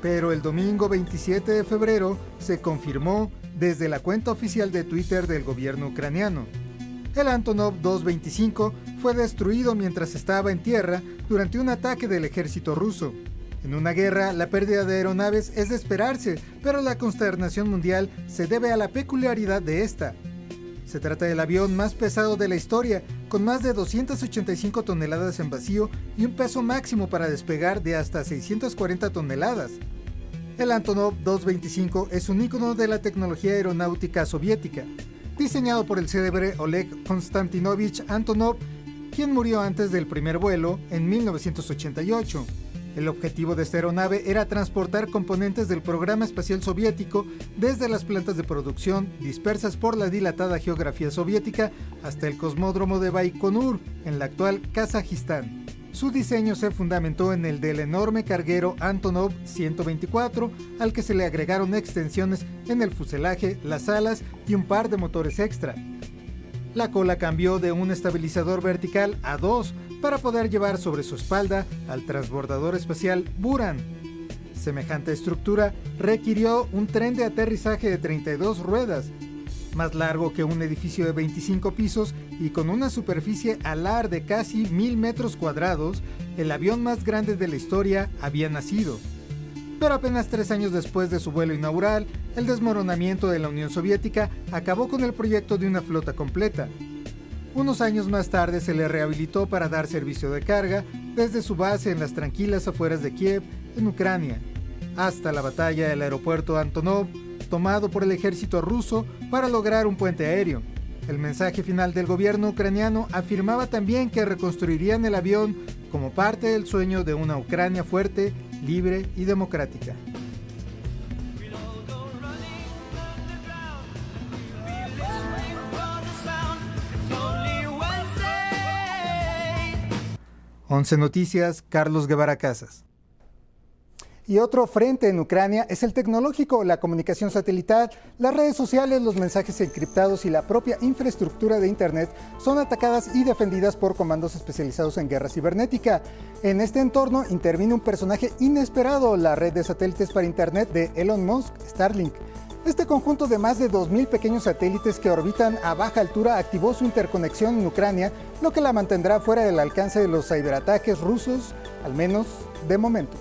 pero el domingo 27 de febrero se confirmó desde la cuenta oficial de Twitter del gobierno ucraniano. El Antonov 225 fue destruido mientras estaba en tierra durante un ataque del ejército ruso. En una guerra, la pérdida de aeronaves es de esperarse, pero la consternación mundial se debe a la peculiaridad de esta. Se trata del avión más pesado de la historia, con más de 285 toneladas en vacío y un peso máximo para despegar de hasta 640 toneladas. El Antonov 225 es un ícono de la tecnología aeronáutica soviética, diseñado por el célebre Oleg Konstantinovich Antonov, quien murió antes del primer vuelo en 1988. El objetivo de esta aeronave era transportar componentes del programa espacial soviético desde las plantas de producción dispersas por la dilatada geografía soviética hasta el cosmódromo de Baikonur, en la actual Kazajistán. Su diseño se fundamentó en el del enorme carguero Antonov 124, al que se le agregaron extensiones en el fuselaje, las alas y un par de motores extra. La cola cambió de un estabilizador vertical a dos para poder llevar sobre su espalda al transbordador espacial Buran. Semejante estructura requirió un tren de aterrizaje de 32 ruedas, más largo que un edificio de 25 pisos y con una superficie alar de casi mil metros cuadrados, el avión más grande de la historia había nacido. Pero apenas tres años después de su vuelo inaugural, el desmoronamiento de la Unión Soviética acabó con el proyecto de una flota completa. Unos años más tarde se le rehabilitó para dar servicio de carga desde su base en las tranquilas afueras de Kiev, en Ucrania, hasta la batalla del aeropuerto Antonov, tomado por el ejército ruso para lograr un puente aéreo. El mensaje final del gobierno ucraniano afirmaba también que reconstruirían el avión como parte del sueño de una Ucrania fuerte libre y democrática. Once Noticias, Carlos Guevara Casas. Y otro frente en Ucrania es el tecnológico, la comunicación satelital, las redes sociales, los mensajes encriptados y la propia infraestructura de Internet son atacadas y defendidas por comandos especializados en guerra cibernética. En este entorno interviene un personaje inesperado, la red de satélites para Internet de Elon Musk, Starlink. Este conjunto de más de 2.000 pequeños satélites que orbitan a baja altura activó su interconexión en Ucrania, lo que la mantendrá fuera del alcance de los ciberataques rusos, al menos de momento.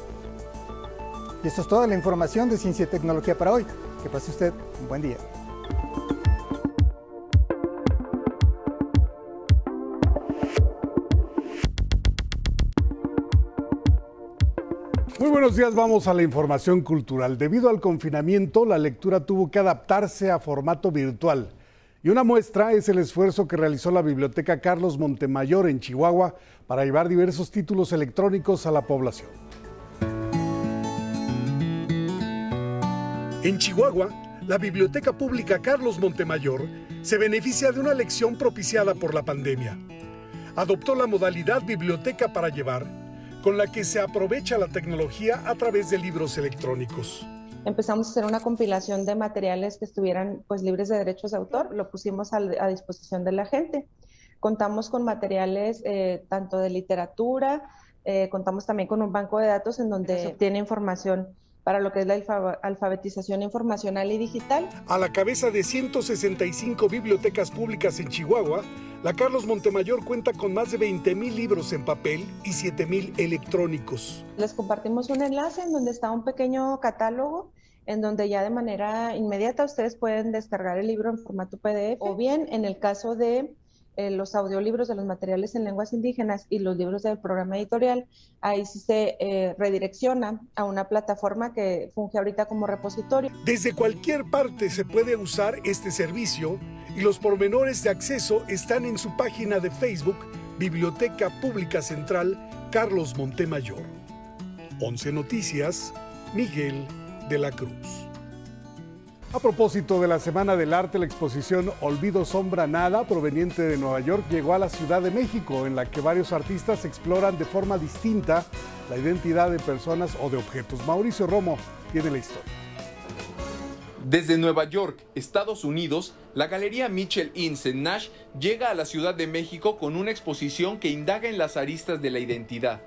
Y eso es toda la información de Ciencia y Tecnología para hoy. Que pase usted un buen día. Muy buenos días, vamos a la información cultural. Debido al confinamiento, la lectura tuvo que adaptarse a formato virtual. Y una muestra es el esfuerzo que realizó la Biblioteca Carlos Montemayor en Chihuahua para llevar diversos títulos electrónicos a la población. En Chihuahua, la Biblioteca Pública Carlos Montemayor se beneficia de una lección propiciada por la pandemia. Adoptó la modalidad biblioteca para llevar con la que se aprovecha la tecnología a través de libros electrónicos. Empezamos a hacer una compilación de materiales que estuvieran pues libres de derechos de autor, lo pusimos a, a disposición de la gente. Contamos con materiales eh, tanto de literatura, eh, contamos también con un banco de datos en donde se obtiene información para lo que es la alfabetización informacional y digital. A la cabeza de 165 bibliotecas públicas en Chihuahua, la Carlos Montemayor cuenta con más de 20.000 libros en papel y 7.000 electrónicos. Les compartimos un enlace en donde está un pequeño catálogo en donde ya de manera inmediata ustedes pueden descargar el libro en formato PDF o bien en el caso de eh, los audiolibros de los materiales en lenguas indígenas y los libros del programa editorial, ahí sí se eh, redirecciona a una plataforma que funge ahorita como repositorio. Desde cualquier parte se puede usar este servicio y los pormenores de acceso están en su página de Facebook, Biblioteca Pública Central Carlos Montemayor. 11 Noticias, Miguel de la Cruz. A propósito de la Semana del Arte, la exposición Olvido Sombra Nada, proveniente de Nueva York, llegó a la Ciudad de México, en la que varios artistas exploran de forma distinta la identidad de personas o de objetos. Mauricio Romo tiene la historia. Desde Nueva York, Estados Unidos, la Galería Mitchell Inns en Nash llega a la Ciudad de México con una exposición que indaga en las aristas de la identidad.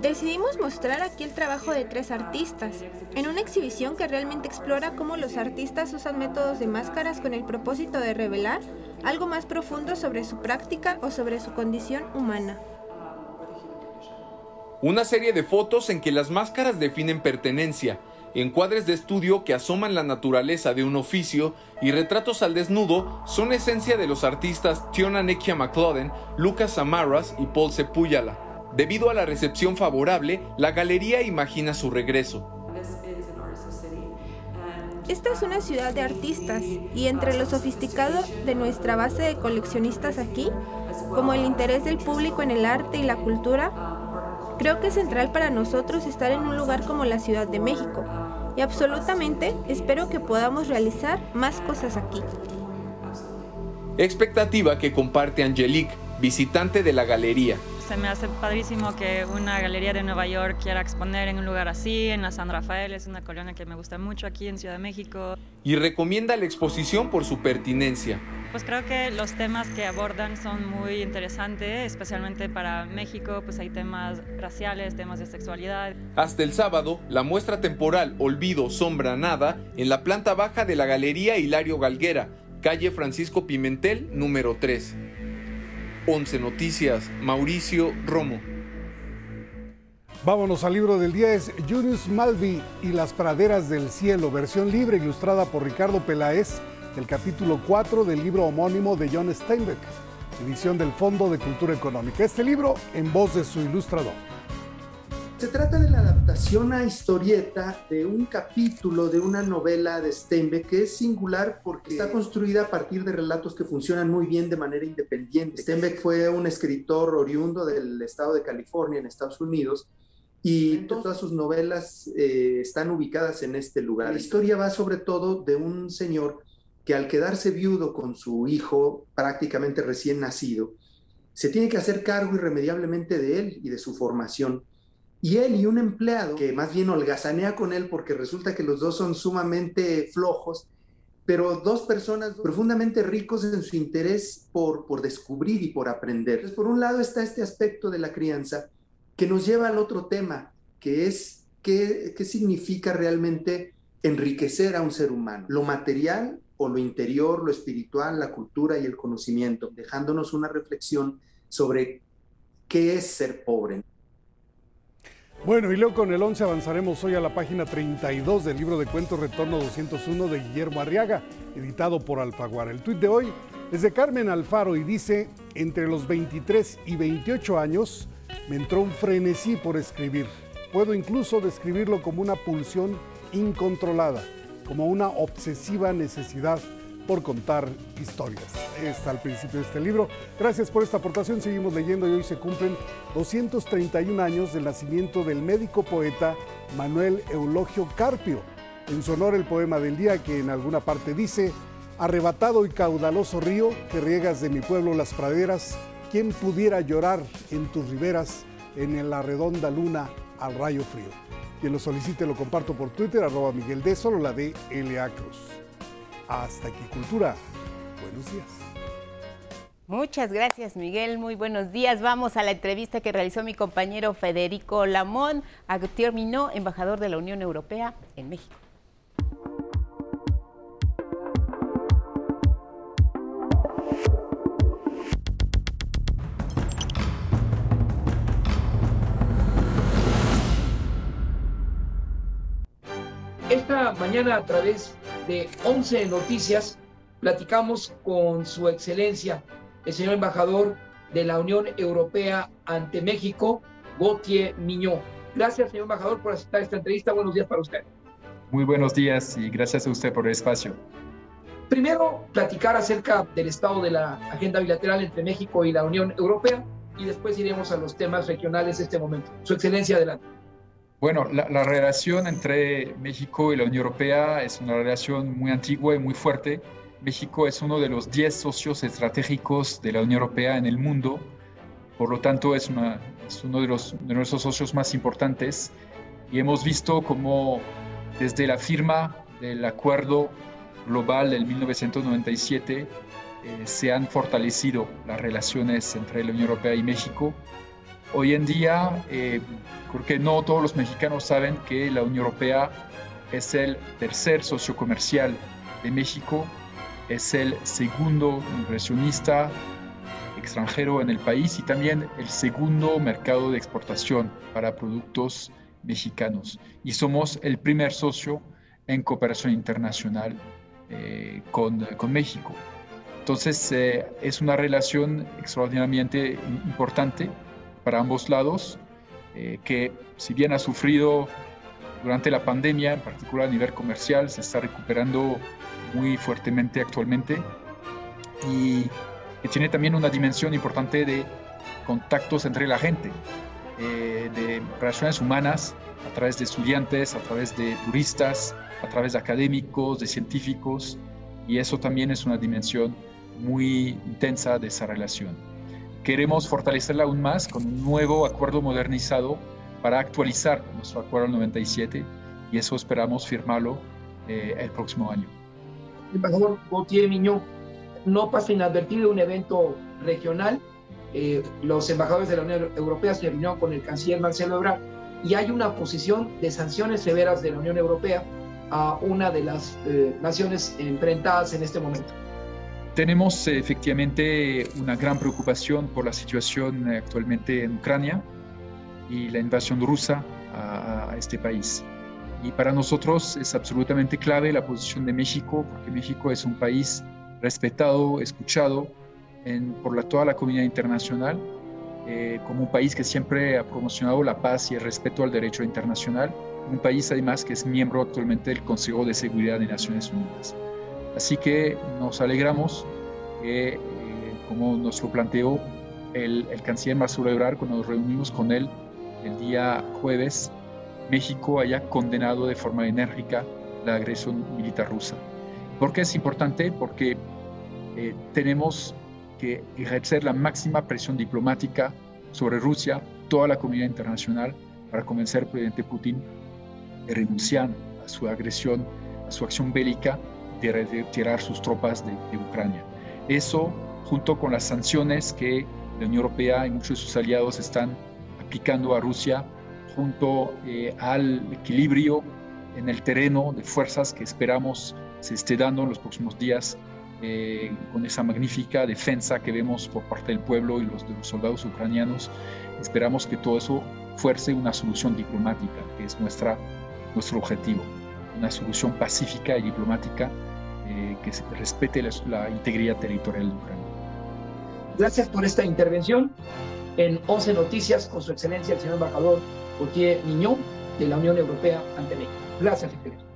Decidimos mostrar aquí el trabajo de tres artistas, en una exhibición que realmente explora cómo los artistas usan métodos de máscaras con el propósito de revelar algo más profundo sobre su práctica o sobre su condición humana. Una serie de fotos en que las máscaras definen pertenencia, encuadres de estudio que asoman la naturaleza de un oficio y retratos al desnudo son esencia de los artistas Tiona Nekia McLauden, Lucas Samaras y Paul Sepúyala. Debido a la recepción favorable, la galería imagina su regreso. Esta es una ciudad de artistas y entre lo sofisticado de nuestra base de coleccionistas aquí, como el interés del público en el arte y la cultura, creo que es central para nosotros estar en un lugar como la Ciudad de México y absolutamente espero que podamos realizar más cosas aquí. Expectativa que comparte Angelique, visitante de la galería se me hace padrísimo que una galería de Nueva York quiera exponer en un lugar así, en la San Rafael, es una colonia que me gusta mucho aquí en Ciudad de México. Y recomienda la exposición por su pertinencia. Pues creo que los temas que abordan son muy interesantes, especialmente para México, pues hay temas raciales, temas de sexualidad. Hasta el sábado, la muestra temporal Olvido, Sombra, Nada, en la planta baja de la Galería Hilario Galguera, calle Francisco Pimentel, número 3. 11 Noticias, Mauricio Romo. Vámonos al libro del día, es Junius Malvi y las praderas del cielo, versión libre ilustrada por Ricardo Peláez, el capítulo 4 del libro homónimo de John Steinbeck, edición del Fondo de Cultura Económica. Este libro en voz de su ilustrador. Se trata de la adaptación a historieta de un capítulo de una novela de Steinbeck que es singular porque está construida a partir de relatos que funcionan muy bien de manera independiente. Steinbeck fue un escritor oriundo del estado de California en Estados Unidos y todas sus novelas eh, están ubicadas en este lugar. La historia va sobre todo de un señor que al quedarse viudo con su hijo prácticamente recién nacido, se tiene que hacer cargo irremediablemente de él y de su formación y él y un empleado que más bien holgazanea con él porque resulta que los dos son sumamente flojos, pero dos personas profundamente ricos en su interés por, por descubrir y por aprender. Entonces, por un lado está este aspecto de la crianza que nos lleva al otro tema, que es qué, qué significa realmente enriquecer a un ser humano, lo material o lo interior, lo espiritual, la cultura y el conocimiento, dejándonos una reflexión sobre qué es ser pobre. Bueno, y luego con el 11 avanzaremos hoy a la página 32 del libro de cuentos Retorno 201 de Guillermo Arriaga, editado por Alfaguara. El tuit de hoy es de Carmen Alfaro y dice, entre los 23 y 28 años me entró un frenesí por escribir. Puedo incluso describirlo como una pulsión incontrolada, como una obsesiva necesidad por contar historias. Está al principio de este libro. Gracias por esta aportación. Seguimos leyendo y hoy se cumplen 231 años del nacimiento del médico poeta Manuel Eulogio Carpio. En su honor el poema del día que en alguna parte dice, arrebatado y caudaloso río que riegas de mi pueblo las praderas, ¿quién pudiera llorar en tus riberas en la redonda luna al rayo frío? Quien lo solicite lo comparto por Twitter, arroba Miguel D, solo la de L.A. Cruz. Hasta aquí, Cultura. Buenos días. Muchas gracias, Miguel. Muy buenos días. Vamos a la entrevista que realizó mi compañero Federico Lamón a Gutiérrez Minó, embajador de la Unión Europea en México. Esta mañana a través de 11 Noticias platicamos con su excelencia, el señor embajador de la Unión Europea ante México, Gautier Miñó. Gracias, señor embajador, por aceptar esta entrevista. Buenos días para usted. Muy buenos días y gracias a usted por el espacio. Primero, platicar acerca del estado de la agenda bilateral entre México y la Unión Europea y después iremos a los temas regionales de este momento. Su excelencia, adelante. Bueno, la, la, relación entre México y la Unión Europea es una relación muy antigua y muy fuerte. México es uno de los 10 socios estratégicos de la Unión Europea en el mundo, por lo tanto es, uno de, los, nuestros socios más importantes y hemos visto cómo desde la firma del acuerdo global del 1997 eh, se han fortalecido las relaciones entre la Unión Europea y México. Hoy en día, eh, creo que no todos los mexicanos saben que la Unión Europea es el tercer socio comercial de México, es el segundo inversionista extranjero en el país y también el segundo mercado de exportación para productos mexicanos. Y somos el primer socio en cooperación internacional eh, con, con, México. Entonces, eh, es una relación extraordinariamente importante para ambos lados, eh, que si bien ha sufrido durante la pandemia, en particular a nivel comercial, se está recuperando muy fuertemente actualmente y que tiene también una dimensión importante de contactos entre la gente, eh, de relaciones humanas a través de estudiantes, a través de turistas, a través de académicos, de científicos, y eso también es una dimensión muy intensa de esa relación. Queremos fortalecerla aún más con un nuevo acuerdo modernizado para actualizar nuestro acuerdo 97 y eso esperamos firmarlo eh, el próximo año. Embajador Gautier Miñón, no pasa inadvertido un evento regional. Eh, los embajadores de la Unión Europea se reunieron con el canciller Marcelo Ebrard y hay una posición de sanciones severas de la Unión Europea a una de las eh, naciones enfrentadas en este momento. Tenemos eh, efectivamente una gran preocupación por la situación actualmente en Ucrania y la invasión rusa a, a este país. Y para nosotros es absolutamente clave la posición de México, porque México es un país respetado, escuchado en, por la, toda la comunidad internacional, eh, como un país que siempre ha promocionado la paz y el respeto al derecho internacional, un país además que es miembro actualmente del Consejo de Seguridad de Naciones Unidas. Así que nos alegramos que, eh, como nos lo planteó el, el canciller Marcelo Ebrard cuando nos reunimos con él el día jueves, México haya condenado de forma enérgica la agresión militar rusa. ¿Por qué es importante? Porque eh, tenemos que ejercer la máxima presión diplomática sobre Rusia, toda la comunidad internacional, para convencer al presidente Putin de renunciar a su agresión, a su acción bélica, de retirar sus tropas de, de Ucrania. Eso, junto con las sanciones que la Unión Europea y muchos de sus aliados están aplicando a Rusia, junto eh, al equilibrio en el terreno de fuerzas que esperamos se esté dando en los próximos días eh, con esa magnífica defensa que vemos por parte del pueblo y los, de los soldados ucranianos. Esperamos que todo eso fuerce una solución diplomática, que es nuestra, nuestro objetivo, una solución pacífica y diplomática eh, que respete la, la integridad territorial de Ucrania. Gracias por esta intervención en 11 Noticias con su excelencia el señor embajador Gautier Niñón de la Unión Europea ante México. Gracias, secretario.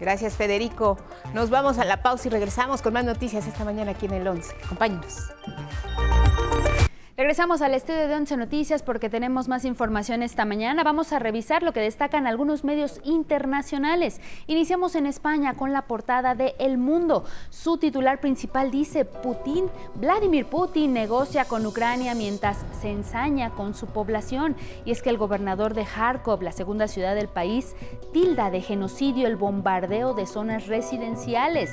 Gracias, Federico. Nos vamos a la pausa y regresamos con más noticias esta mañana aquí en el 11. Acompáñenos. Regresamos al estudio de Once Noticias porque tenemos más información esta mañana. Vamos a revisar lo que destacan algunos medios internacionales. Iniciamos en España con la portada de El Mundo. Su titular principal dice, Putin, Vladimir Putin negocia con Ucrania mientras se ensaña con su población. Y es que el gobernador de Kharkov, la segunda ciudad del país, tilda de genocidio el bombardeo de zonas residenciales.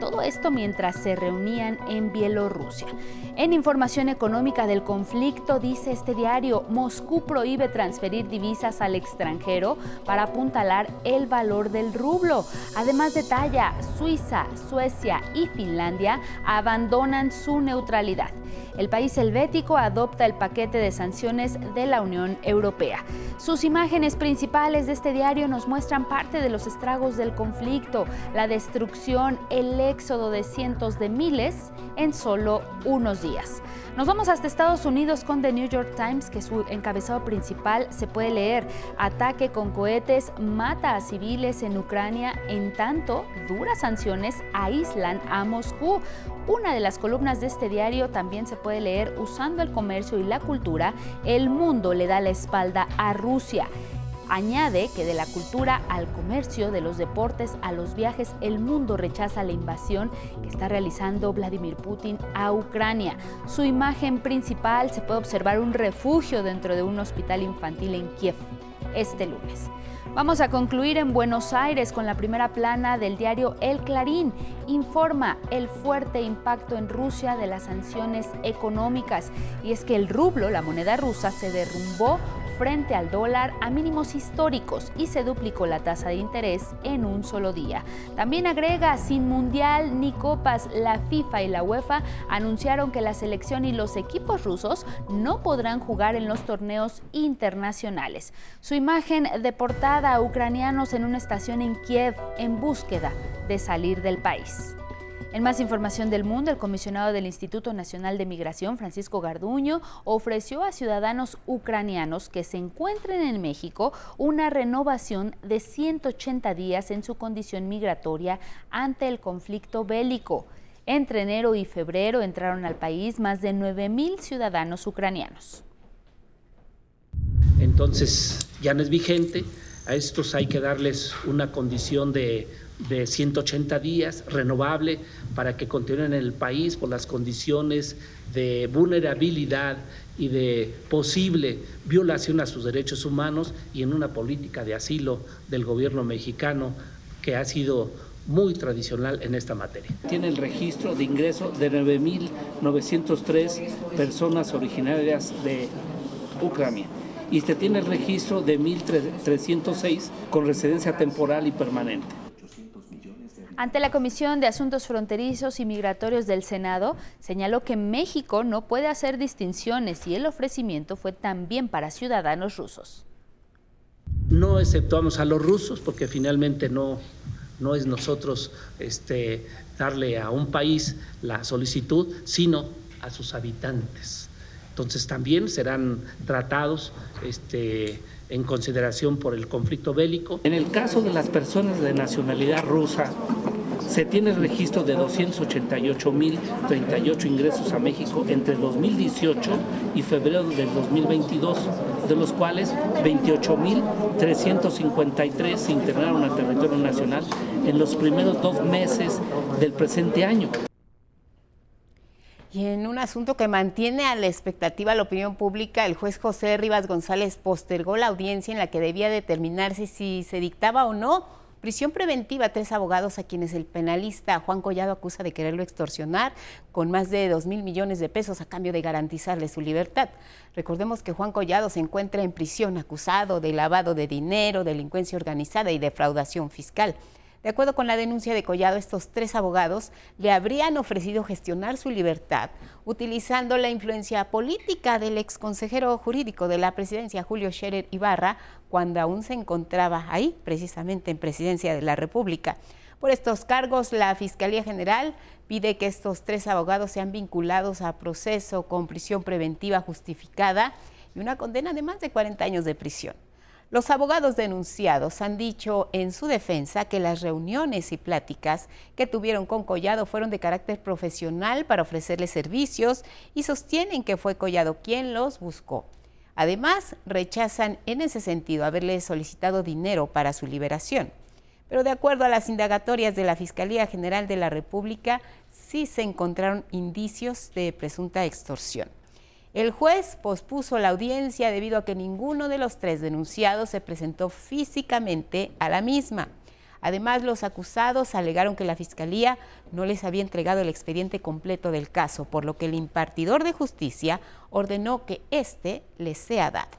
Todo esto mientras se reunían en Bielorrusia. En información económica del conflicto, dice este diario, Moscú prohíbe transferir divisas al extranjero para apuntalar el valor del rublo. Además detalla, Suiza, Suecia y Finlandia abandonan su neutralidad. El país helvético adopta el paquete de sanciones de la Unión Europea. Sus imágenes principales de este diario nos muestran parte de los estragos del conflicto, la destrucción, el éxodo de cientos de miles en solo unos días. Nos vamos hasta Estados Unidos con The New York Times, que su encabezado principal se puede leer, ataque con cohetes mata a civiles en Ucrania, en tanto duras sanciones aíslan a Moscú. Una de las columnas de este diario también se puede leer usando el comercio y la cultura, el mundo le da la espalda a Rusia. Añade que de la cultura al comercio, de los deportes a los viajes, el mundo rechaza la invasión que está realizando Vladimir Putin a Ucrania. Su imagen principal se puede observar un refugio dentro de un hospital infantil en Kiev este lunes. Vamos a concluir en Buenos Aires con la primera plana del diario El Clarín. Informa el fuerte impacto en Rusia de las sanciones económicas. Y es que el rublo, la moneda rusa, se derrumbó frente al dólar a mínimos históricos y se duplicó la tasa de interés en un solo día. También agrega, sin mundial ni copas, la FIFA y la UEFA anunciaron que la selección y los equipos rusos no podrán jugar en los torneos internacionales. Su imagen de portada, ucranianos en una estación en Kiev en búsqueda de salir del país. En más información del mundo, el comisionado del Instituto Nacional de Migración, Francisco Garduño, ofreció a ciudadanos ucranianos que se encuentren en México una renovación de 180 días en su condición migratoria ante el conflicto bélico. Entre enero y febrero entraron al país más de 9.000 ciudadanos ucranianos. Entonces, ya no es vigente. A estos hay que darles una condición de de 180 días, renovable, para que continúen en el país por las condiciones de vulnerabilidad y de posible violación a sus derechos humanos y en una política de asilo del gobierno mexicano que ha sido muy tradicional en esta materia. Tiene el registro de ingreso de 9.903 personas originarias de Ucrania y se tiene el registro de 1.306 con residencia temporal y permanente. Ante la Comisión de Asuntos Fronterizos y Migratorios del Senado, señaló que México no puede hacer distinciones y el ofrecimiento fue también para ciudadanos rusos. No exceptuamos a los rusos porque finalmente no, no es nosotros este, darle a un país la solicitud, sino a sus habitantes. Entonces también serán tratados este, en consideración por el conflicto bélico. En el caso de las personas de nacionalidad rusa, se tiene registro de 288.038 ingresos a México entre 2018 y febrero del 2022, de los cuales 28.353 se integraron al territorio nacional en los primeros dos meses del presente año. Y en un asunto que mantiene a la expectativa la opinión pública, el juez José Rivas González postergó la audiencia en la que debía determinarse si se dictaba o no prisión preventiva tres abogados a quienes el penalista Juan Collado acusa de quererlo extorsionar con más de dos mil millones de pesos a cambio de garantizarle su libertad. Recordemos que Juan Collado se encuentra en prisión acusado de lavado de dinero, delincuencia organizada y defraudación fiscal. De acuerdo con la denuncia de Collado, estos tres abogados le habrían ofrecido gestionar su libertad utilizando la influencia política del ex consejero jurídico de la presidencia, Julio Scherer Ibarra, cuando aún se encontraba ahí, precisamente en presidencia de la República. Por estos cargos, la Fiscalía General pide que estos tres abogados sean vinculados a proceso con prisión preventiva justificada y una condena de más de 40 años de prisión. Los abogados denunciados han dicho en su defensa que las reuniones y pláticas que tuvieron con Collado fueron de carácter profesional para ofrecerle servicios y sostienen que fue Collado quien los buscó. Además, rechazan en ese sentido haberle solicitado dinero para su liberación. Pero de acuerdo a las indagatorias de la Fiscalía General de la República, sí se encontraron indicios de presunta extorsión. El juez pospuso la audiencia debido a que ninguno de los tres denunciados se presentó físicamente a la misma. Además, los acusados alegaron que la Fiscalía no les había entregado el expediente completo del caso, por lo que el impartidor de justicia ordenó que éste les sea dado.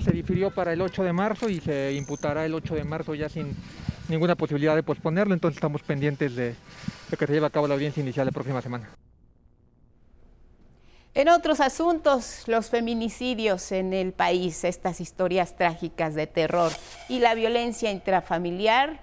Se difirió para el 8 de marzo y se imputará el 8 de marzo ya sin ninguna posibilidad de posponerlo, entonces estamos pendientes de, de que se lleve a cabo la audiencia inicial la próxima semana. En otros asuntos, los feminicidios en el país, estas historias trágicas de terror y la violencia intrafamiliar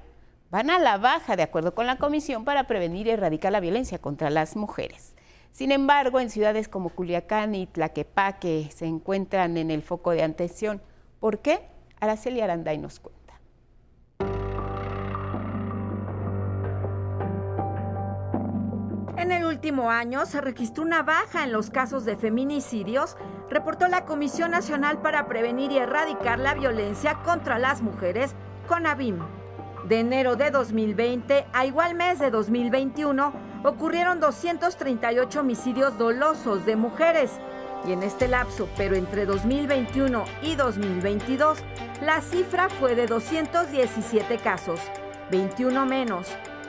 van a la baja, de acuerdo con la Comisión para Prevenir y Erradicar la Violencia contra las Mujeres. Sin embargo, en ciudades como Culiacán y Tlaquepaque se encuentran en el foco de atención. ¿Por qué? Araceli Aranday nos cuenta. En el último año se registró una baja en los casos de feminicidios, reportó la Comisión Nacional para Prevenir y Erradicar la Violencia contra las Mujeres, CONAVIM. De enero de 2020 a igual mes de 2021 ocurrieron 238 homicidios dolosos de mujeres. Y en este lapso, pero entre 2021 y 2022, la cifra fue de 217 casos, 21 menos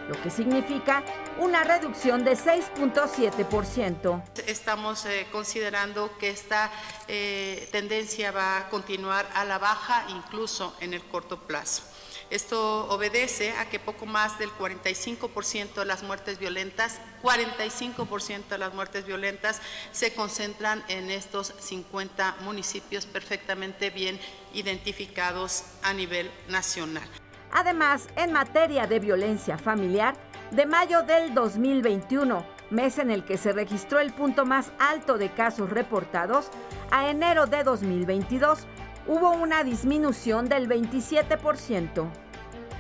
lo que significa una reducción de 6.7%. Estamos eh, considerando que esta eh, tendencia va a continuar a la baja incluso en el corto plazo. Esto obedece a que poco más del 45% de las muertes violentas, 45% de las muertes violentas se concentran en estos 50 municipios perfectamente bien identificados a nivel nacional. Además, en materia de violencia familiar, de mayo del 2021, mes en el que se registró el punto más alto de casos reportados, a enero de 2022 hubo una disminución del 27%.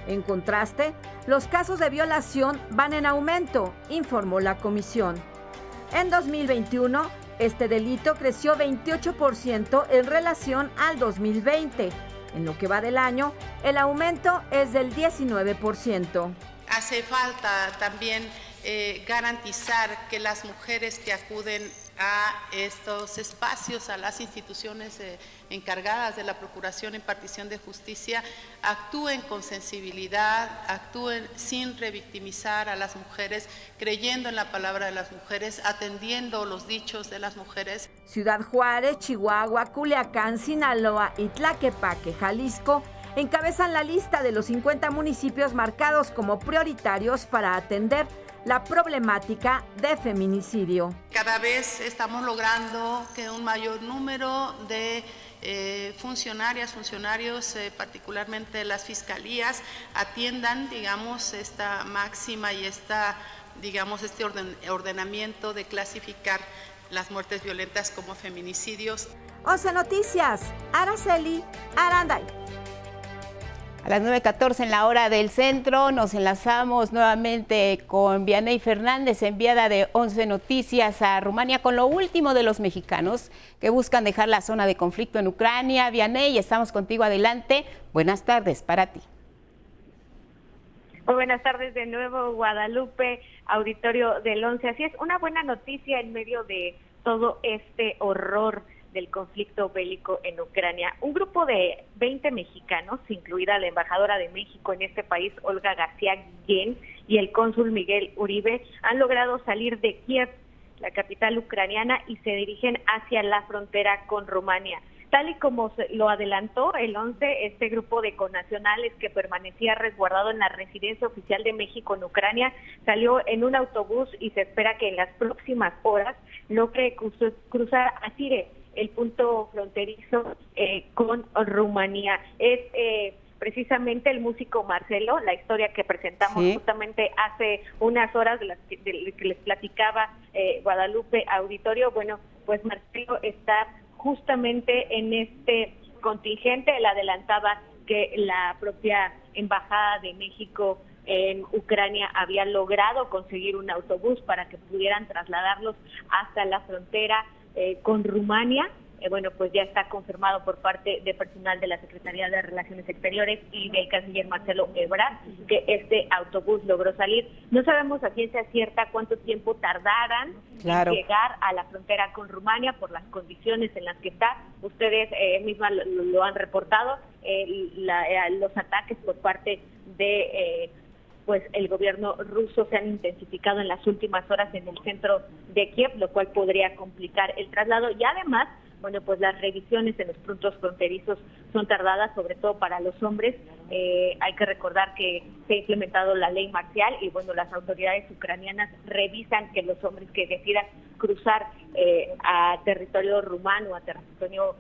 En contraste, los casos de violación van en aumento, informó la comisión. En 2021, este delito creció 28% en relación al 2020 en lo que va del año, el aumento es del 19%. Hace falta también eh, garantizar que las mujeres que acuden a estos espacios, a las instituciones eh, encargadas de la Procuración en partición de justicia, actúen con sensibilidad, actúen sin revictimizar a las mujeres, creyendo en la palabra de las mujeres, atendiendo los dichos de las mujeres. Ciudad Juárez, Chihuahua, Culiacán, Sinaloa y Tlaquepaque, Jalisco, encabezan la lista de los 50 municipios marcados como prioritarios para atender la problemática de feminicidio. Cada vez estamos logrando que un mayor número de eh, funcionarias, funcionarios, eh, particularmente las fiscalías, atiendan, digamos, esta máxima y esta, digamos, este ordenamiento de clasificar las muertes violentas como feminicidios. 11 Noticias, Araceli Aranday. A las 9.14 en la hora del centro nos enlazamos nuevamente con Vianey Fernández, enviada de 11 Noticias a Rumania con lo último de los mexicanos que buscan dejar la zona de conflicto en Ucrania. Vianey, estamos contigo adelante. Buenas tardes para ti. Muy buenas tardes de nuevo, Guadalupe, auditorio del 11. Así es, una buena noticia en medio de todo este horror del conflicto bélico en Ucrania. Un grupo de 20 mexicanos, incluida la embajadora de México en este país, Olga García Guillén, y el cónsul Miguel Uribe, han logrado salir de Kiev, la capital ucraniana, y se dirigen hacia la frontera con Rumania. Tal y como lo adelantó el 11, este grupo de conacionales que permanecía resguardado en la residencia oficial de México en Ucrania salió en un autobús y se espera que en las próximas horas logre cruzar a Sire el punto fronterizo eh, con Rumanía. Es eh, precisamente el músico Marcelo, la historia que presentamos justamente hace unas horas de las que, les platicaba eh, Guadalupe Auditorio. Bueno, pues Marcelo está justamente en este contingente. Él adelantaba que la propia Embajada de México en Ucrania había logrado conseguir un autobús para que pudieran trasladarlos hasta la frontera eh, con Rumania. Eh, bueno, pues ya está confirmado por parte de personal de la Secretaría de Relaciones Exteriores y del canciller Marcelo Ebrard que este autobús logró salir. No sabemos a ciencia cierta cuánto tiempo tardarán en llegar a la frontera con Rumania por las condiciones en las que está. Ustedes eh, mismas lo, han reportado, eh, los ataques por parte de pues el gobierno ruso se han intensificado en las últimas horas en el centro de Kiev, lo cual podría complicar el traslado y además bueno, pues las revisiones en los puntos fronterizos son tardadas, sobre todo para los hombres. Eh, hay que recordar que se ha implementado la ley marcial y, bueno, las autoridades ucranianas revisan que los hombres que decidan cruzar eh, a territorio rumano, a territorio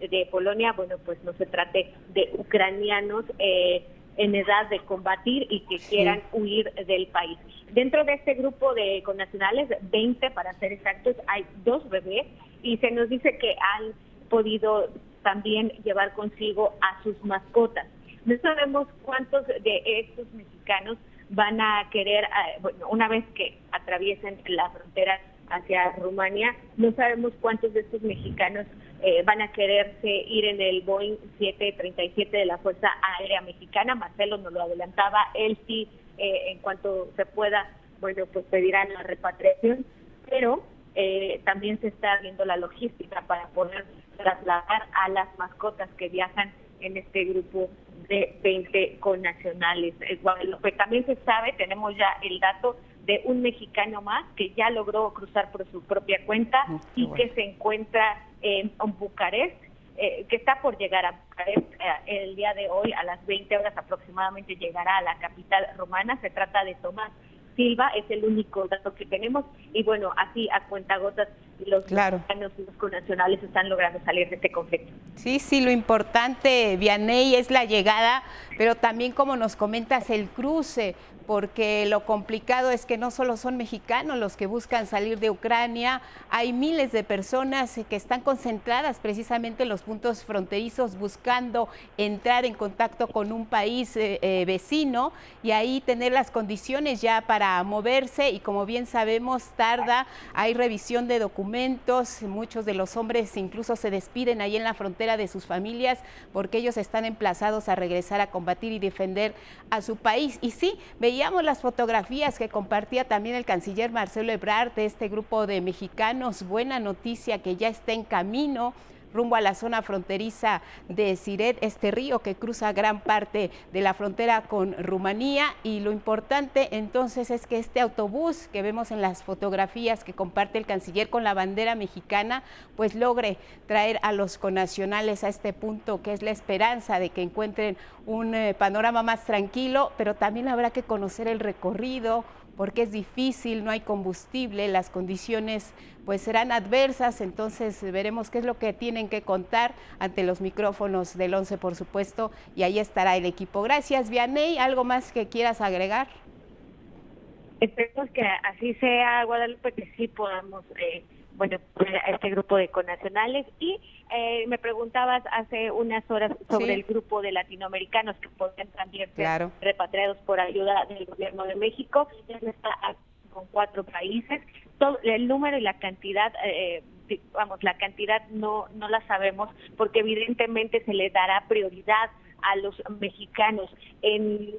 de Polonia, bueno, pues no se trate de ucranianos. Eh, en edad de combatir y que quieran huir del país. Dentro de este grupo de connacionales, 20 para ser exactos, hay dos bebés y se nos dice que han podido también llevar consigo a sus mascotas. No sabemos cuántos de estos mexicanos van a querer, eh, bueno, una vez que atraviesen la frontera hacia Rumania, no sabemos cuántos de estos mexicanos eh, van a quererse ir en el Boeing 737 de la Fuerza Aérea Mexicana. Marcelo nos lo adelantaba, él sí, eh, en cuanto se pueda, bueno, pues pedirán la repatriación, pero eh, también se está viendo la logística para poder trasladar a las mascotas que viajan en este grupo de 20 connacionales. Guadalupe también se sabe, tenemos ya el dato de un mexicano más que ya logró cruzar por su propia cuenta y que se encuentra en, Bucarest, eh, que está por llegar a Bucarest eh, el día de hoy a las 20 horas aproximadamente llegará a la capital romana. Se trata de Tomás Silva, es el único dato que tenemos y bueno, así a cuentagotas los mexicanos y los connacionales están logrando salir de este conflicto. Sí, sí, lo importante, Vianey, es la llegada, pero también como nos comentas, el cruce porque lo complicado es que no solo son mexicanos los que buscan salir de Ucrania, hay miles de personas que están concentradas precisamente en los puntos fronterizos buscando entrar en contacto con un país eh, eh, vecino y ahí tener las condiciones ya para moverse y como bien sabemos tarda, hay revisión de documentos, muchos de los hombres incluso se despiden ahí en la frontera de sus familias porque ellos están emplazados a regresar a combatir y defender a su país. Y sí, veíamos las fotografías que compartía también el canciller Marcelo Ebrard de este grupo de mexicanos. Buena noticia que ya está en camino rumbo a la zona fronteriza de Siret, este río que cruza gran parte de la frontera con Rumanía. Y lo importante entonces es que este autobús que vemos en las fotografías que comparte el canciller con la bandera mexicana, pues logre traer a los conacionales a este punto que es la esperanza de que encuentren un eh, panorama más tranquilo, pero también habrá que conocer el recorrido, porque es difícil, no hay combustible, las condiciones pues serán adversas, entonces veremos qué es lo que tienen que contar ante los micrófonos del 11, por supuesto, y ahí estará el equipo. Gracias, Vianey, ¿algo más que quieras agregar? Esperemos que así sea, Guadalupe, que sí podamos eh, bueno, a este grupo de conacionales. Y eh, me preguntabas hace unas horas sobre el grupo de latinoamericanos que podrían también ser repatriados por ayuda del gobierno de México. Ya está con cuatro países. Todo, el número y la cantidad, eh, vamos, la cantidad no, no la sabemos porque evidentemente se le dará prioridad a los mexicanos. En,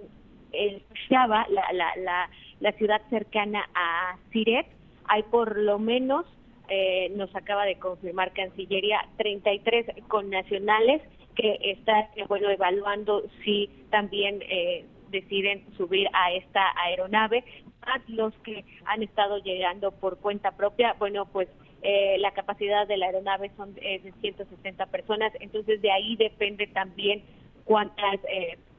en la, la, la, la ciudad cercana a Siret, hay por lo menos eh, nos acaba de confirmar Cancillería, 33 connacionales que están bueno, evaluando si también eh, deciden subir a esta aeronave. Más los que han estado llegando por cuenta propia, bueno, pues eh, la capacidad de la aeronave son de 160 personas, entonces de ahí depende también cuántas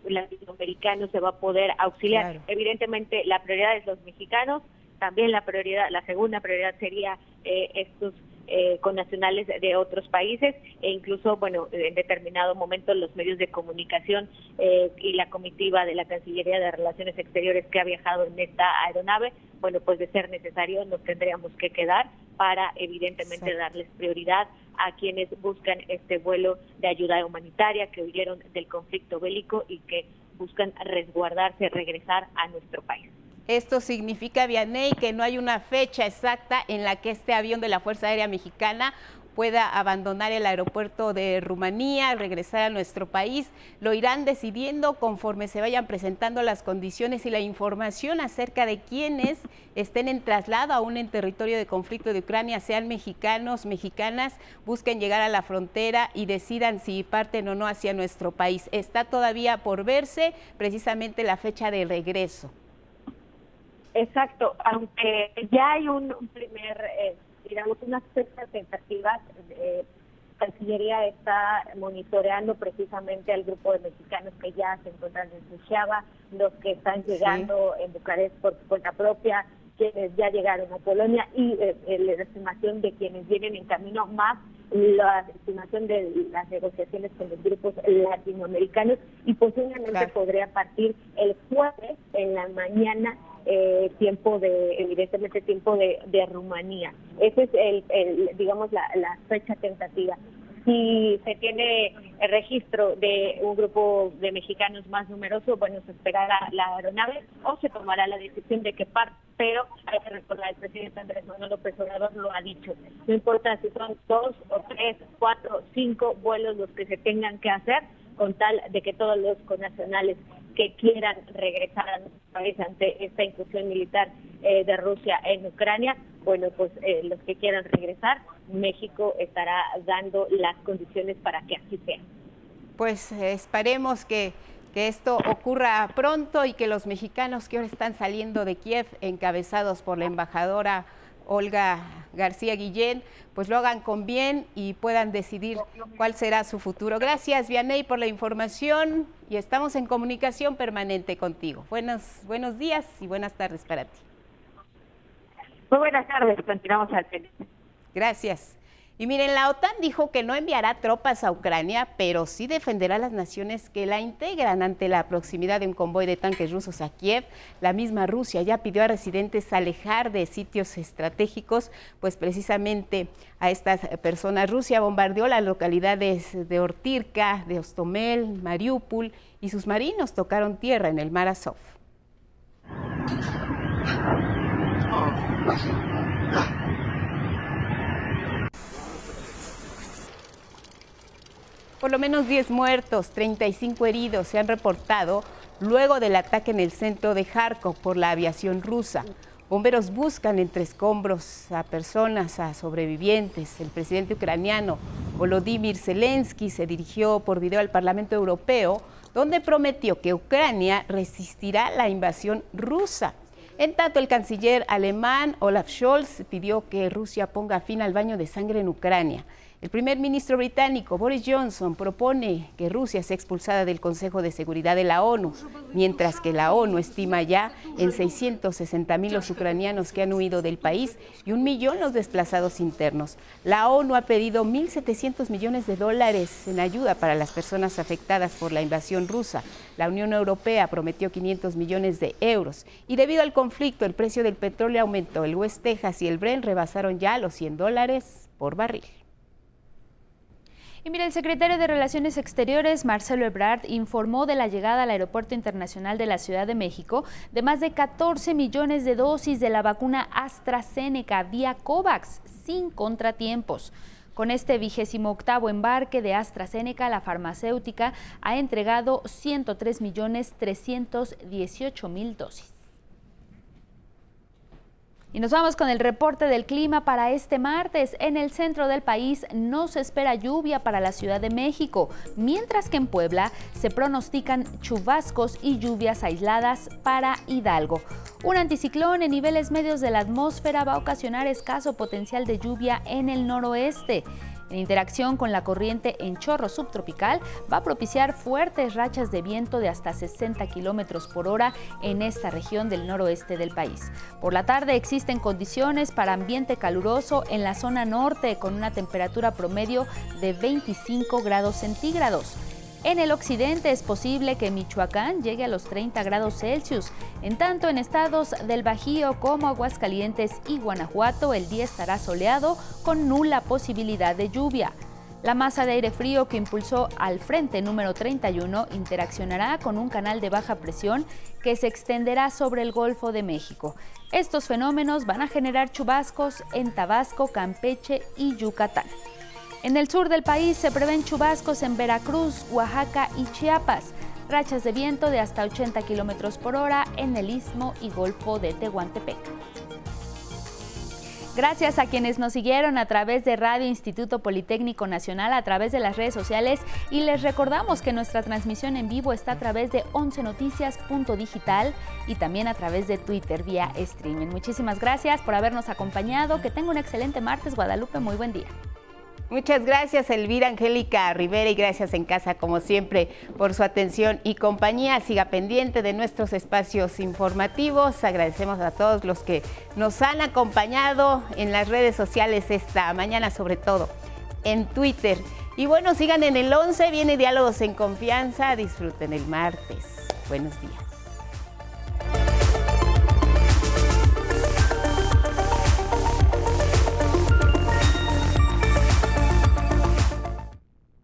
latinoamericanos se va a poder auxiliar. Evidentemente la prioridad es los mexicanos, también la prioridad, la segunda prioridad sería eh, estos eh, connacionales de otros países e incluso, bueno, en determinado momento los medios de comunicación eh, y la comitiva de la Cancillería de Relaciones Exteriores que ha viajado en esta aeronave, bueno, pues de ser necesario nos tendríamos que quedar para evidentemente darles prioridad a quienes buscan este vuelo de ayuda humanitaria, que huyeron del conflicto bélico y que buscan resguardarse, regresar a nuestro país. Esto significa, Vianey, que no hay una fecha exacta en la que este avión de la Fuerza Aérea Mexicana pueda abandonar el aeropuerto de Rumanía, regresar a nuestro país. Lo irán decidiendo conforme se vayan presentando las condiciones y la información acerca de quienes estén en traslado aún en territorio de conflicto de Ucrania, sean mexicanos, mexicanas, busquen llegar a la frontera y decidan si parten o no hacia nuestro país. Está todavía por verse precisamente la fecha de regreso. Exacto, aunque ya hay un, primer... Eh, digamos, unas fechas tentativas. Eh, Cancillería está monitoreando precisamente al grupo de mexicanos que ya se encuentran en Sushava, los que están llegando en Bucarest por su cuenta propia, quienes ya llegaron a Polonia y eh, eh, la estimación de quienes vienen en camino más la estimación de las negociaciones con los grupos latinoamericanos y posiblemente podría partir el jueves en la mañana eh, tiempo de, evidentemente tiempo de, Rumanía. Ese es el, digamos, la, fecha tentativa si se tiene el registro de un grupo de mexicanos más numeroso, bueno, se esperará la aeronave o se tomará la decisión de que parte, pero hay que recordar, el presidente Andrés Manuel López Obrador lo ha dicho, no importa si son dos o tres, cuatro, cinco vuelos los que se tengan que hacer, con tal de que todos los connacionales que quieran regresar a nuestro país ante esta incursión militar eh, de Rusia en Ucrania, bueno, pues eh, los que quieran regresar, México estará dando las condiciones para que así sea. Pues eh, esperemos que, que esto ocurra pronto y que los mexicanos que ahora están saliendo de Kiev, encabezados por la embajadora Olga García Guillén, pues lo hagan con bien y puedan decidir cuál será su futuro. Gracias, Vianey, por la información y estamos en comunicación permanente contigo. Buenos, buenos días y buenas tardes para ti. Muy buenas tardes, continuamos al pendiente. Gracias. Y miren, la OTAN dijo que no enviará tropas a Ucrania, pero sí defenderá a las naciones que la integran ante la proximidad de un convoy de tanques rusos a Kiev. La misma Rusia ya pidió a residentes alejar de sitios estratégicos, pues precisamente a estas personas. Rusia bombardeó las localidades de Ortirka, de Ostomel, Mariupol y sus marinos tocaron tierra en el mar Azov. Por lo menos 10 muertos, 35 heridos se han reportado luego del ataque en el centro de Kharkov por la aviación rusa. Bomberos buscan entre escombros a personas, a sobrevivientes. El presidente ucraniano Volodymyr Zelensky se dirigió por video al Parlamento Europeo, donde prometió que Ucrania resistirá la invasión rusa. En tanto, el canciller alemán Olaf Scholz pidió que Rusia ponga fin al baño de sangre en Ucrania. El primer ministro británico Boris Johnson propone que Rusia sea expulsada del Consejo de Seguridad de la ONU, mientras que la ONU estima ya en 660 mil los ucranianos que han huido del país y un millón los desplazados internos. La ONU ha pedido 1.700 millones de dólares en ayuda para las personas afectadas por la invasión rusa. La Unión Europea prometió 500 millones de euros y debido al conflicto el precio del petróleo aumentó. El West Texas y el Brent rebasaron ya los 100 dólares por barril. El secretario de Relaciones Exteriores, Marcelo Ebrard, informó de la llegada al Aeropuerto Internacional de la Ciudad de México de más de 14 millones de dosis de la vacuna AstraZeneca vía COVAX, sin contratiempos. Con este vigésimo octavo embarque de AstraZeneca, la farmacéutica ha entregado 103 millones 318 mil dosis. Y nos vamos con el reporte del clima para este martes. En el centro del país no se espera lluvia para la Ciudad de México, mientras que en Puebla se pronostican chubascos y lluvias aisladas para Hidalgo. Un anticiclón en niveles medios de la atmósfera va a ocasionar escaso potencial de lluvia en el noroeste en interacción con la corriente en chorro subtropical, va a propiciar fuertes rachas de viento de hasta 60 kilómetros por hora en esta región del noroeste del país. Por la tarde existen condiciones para ambiente caluroso en la zona norte con una temperatura promedio de 25 grados centígrados. En el occidente es posible que Michoacán llegue a los 30 grados Celsius. En tanto, en estados del Bajío como Aguascalientes y Guanajuato, el día estará soleado con nula posibilidad de lluvia. La masa de aire frío que impulsó al frente número 31 interaccionará con un canal de baja presión que se extenderá sobre el Golfo de México. Estos fenómenos van a generar chubascos en Tabasco, Campeche y Yucatán. En el sur del país se prevén chubascos en Veracruz, Oaxaca y Chiapas, rachas de viento de hasta 80 kilómetros por hora en el istmo y golfo de Tehuantepec. Gracias a quienes nos siguieron a través de Radio Instituto Politécnico Nacional, a través de las redes sociales y les recordamos que nuestra transmisión en vivo está a través de 11noticias.digital y también a través de Twitter vía streaming. Muchísimas gracias por habernos acompañado. Que tenga un excelente martes, Guadalupe. Muy buen día. Muchas gracias, Elvira Angélica Rivera, y gracias en casa, como siempre, por su atención y compañía. Siga pendiente de nuestros espacios informativos. Agradecemos a todos los que nos han acompañado en las redes sociales esta mañana, sobre todo en Twitter. Y bueno, sigan en el 11, viene Diálogos en Confianza. Disfruten el martes. Buenos días.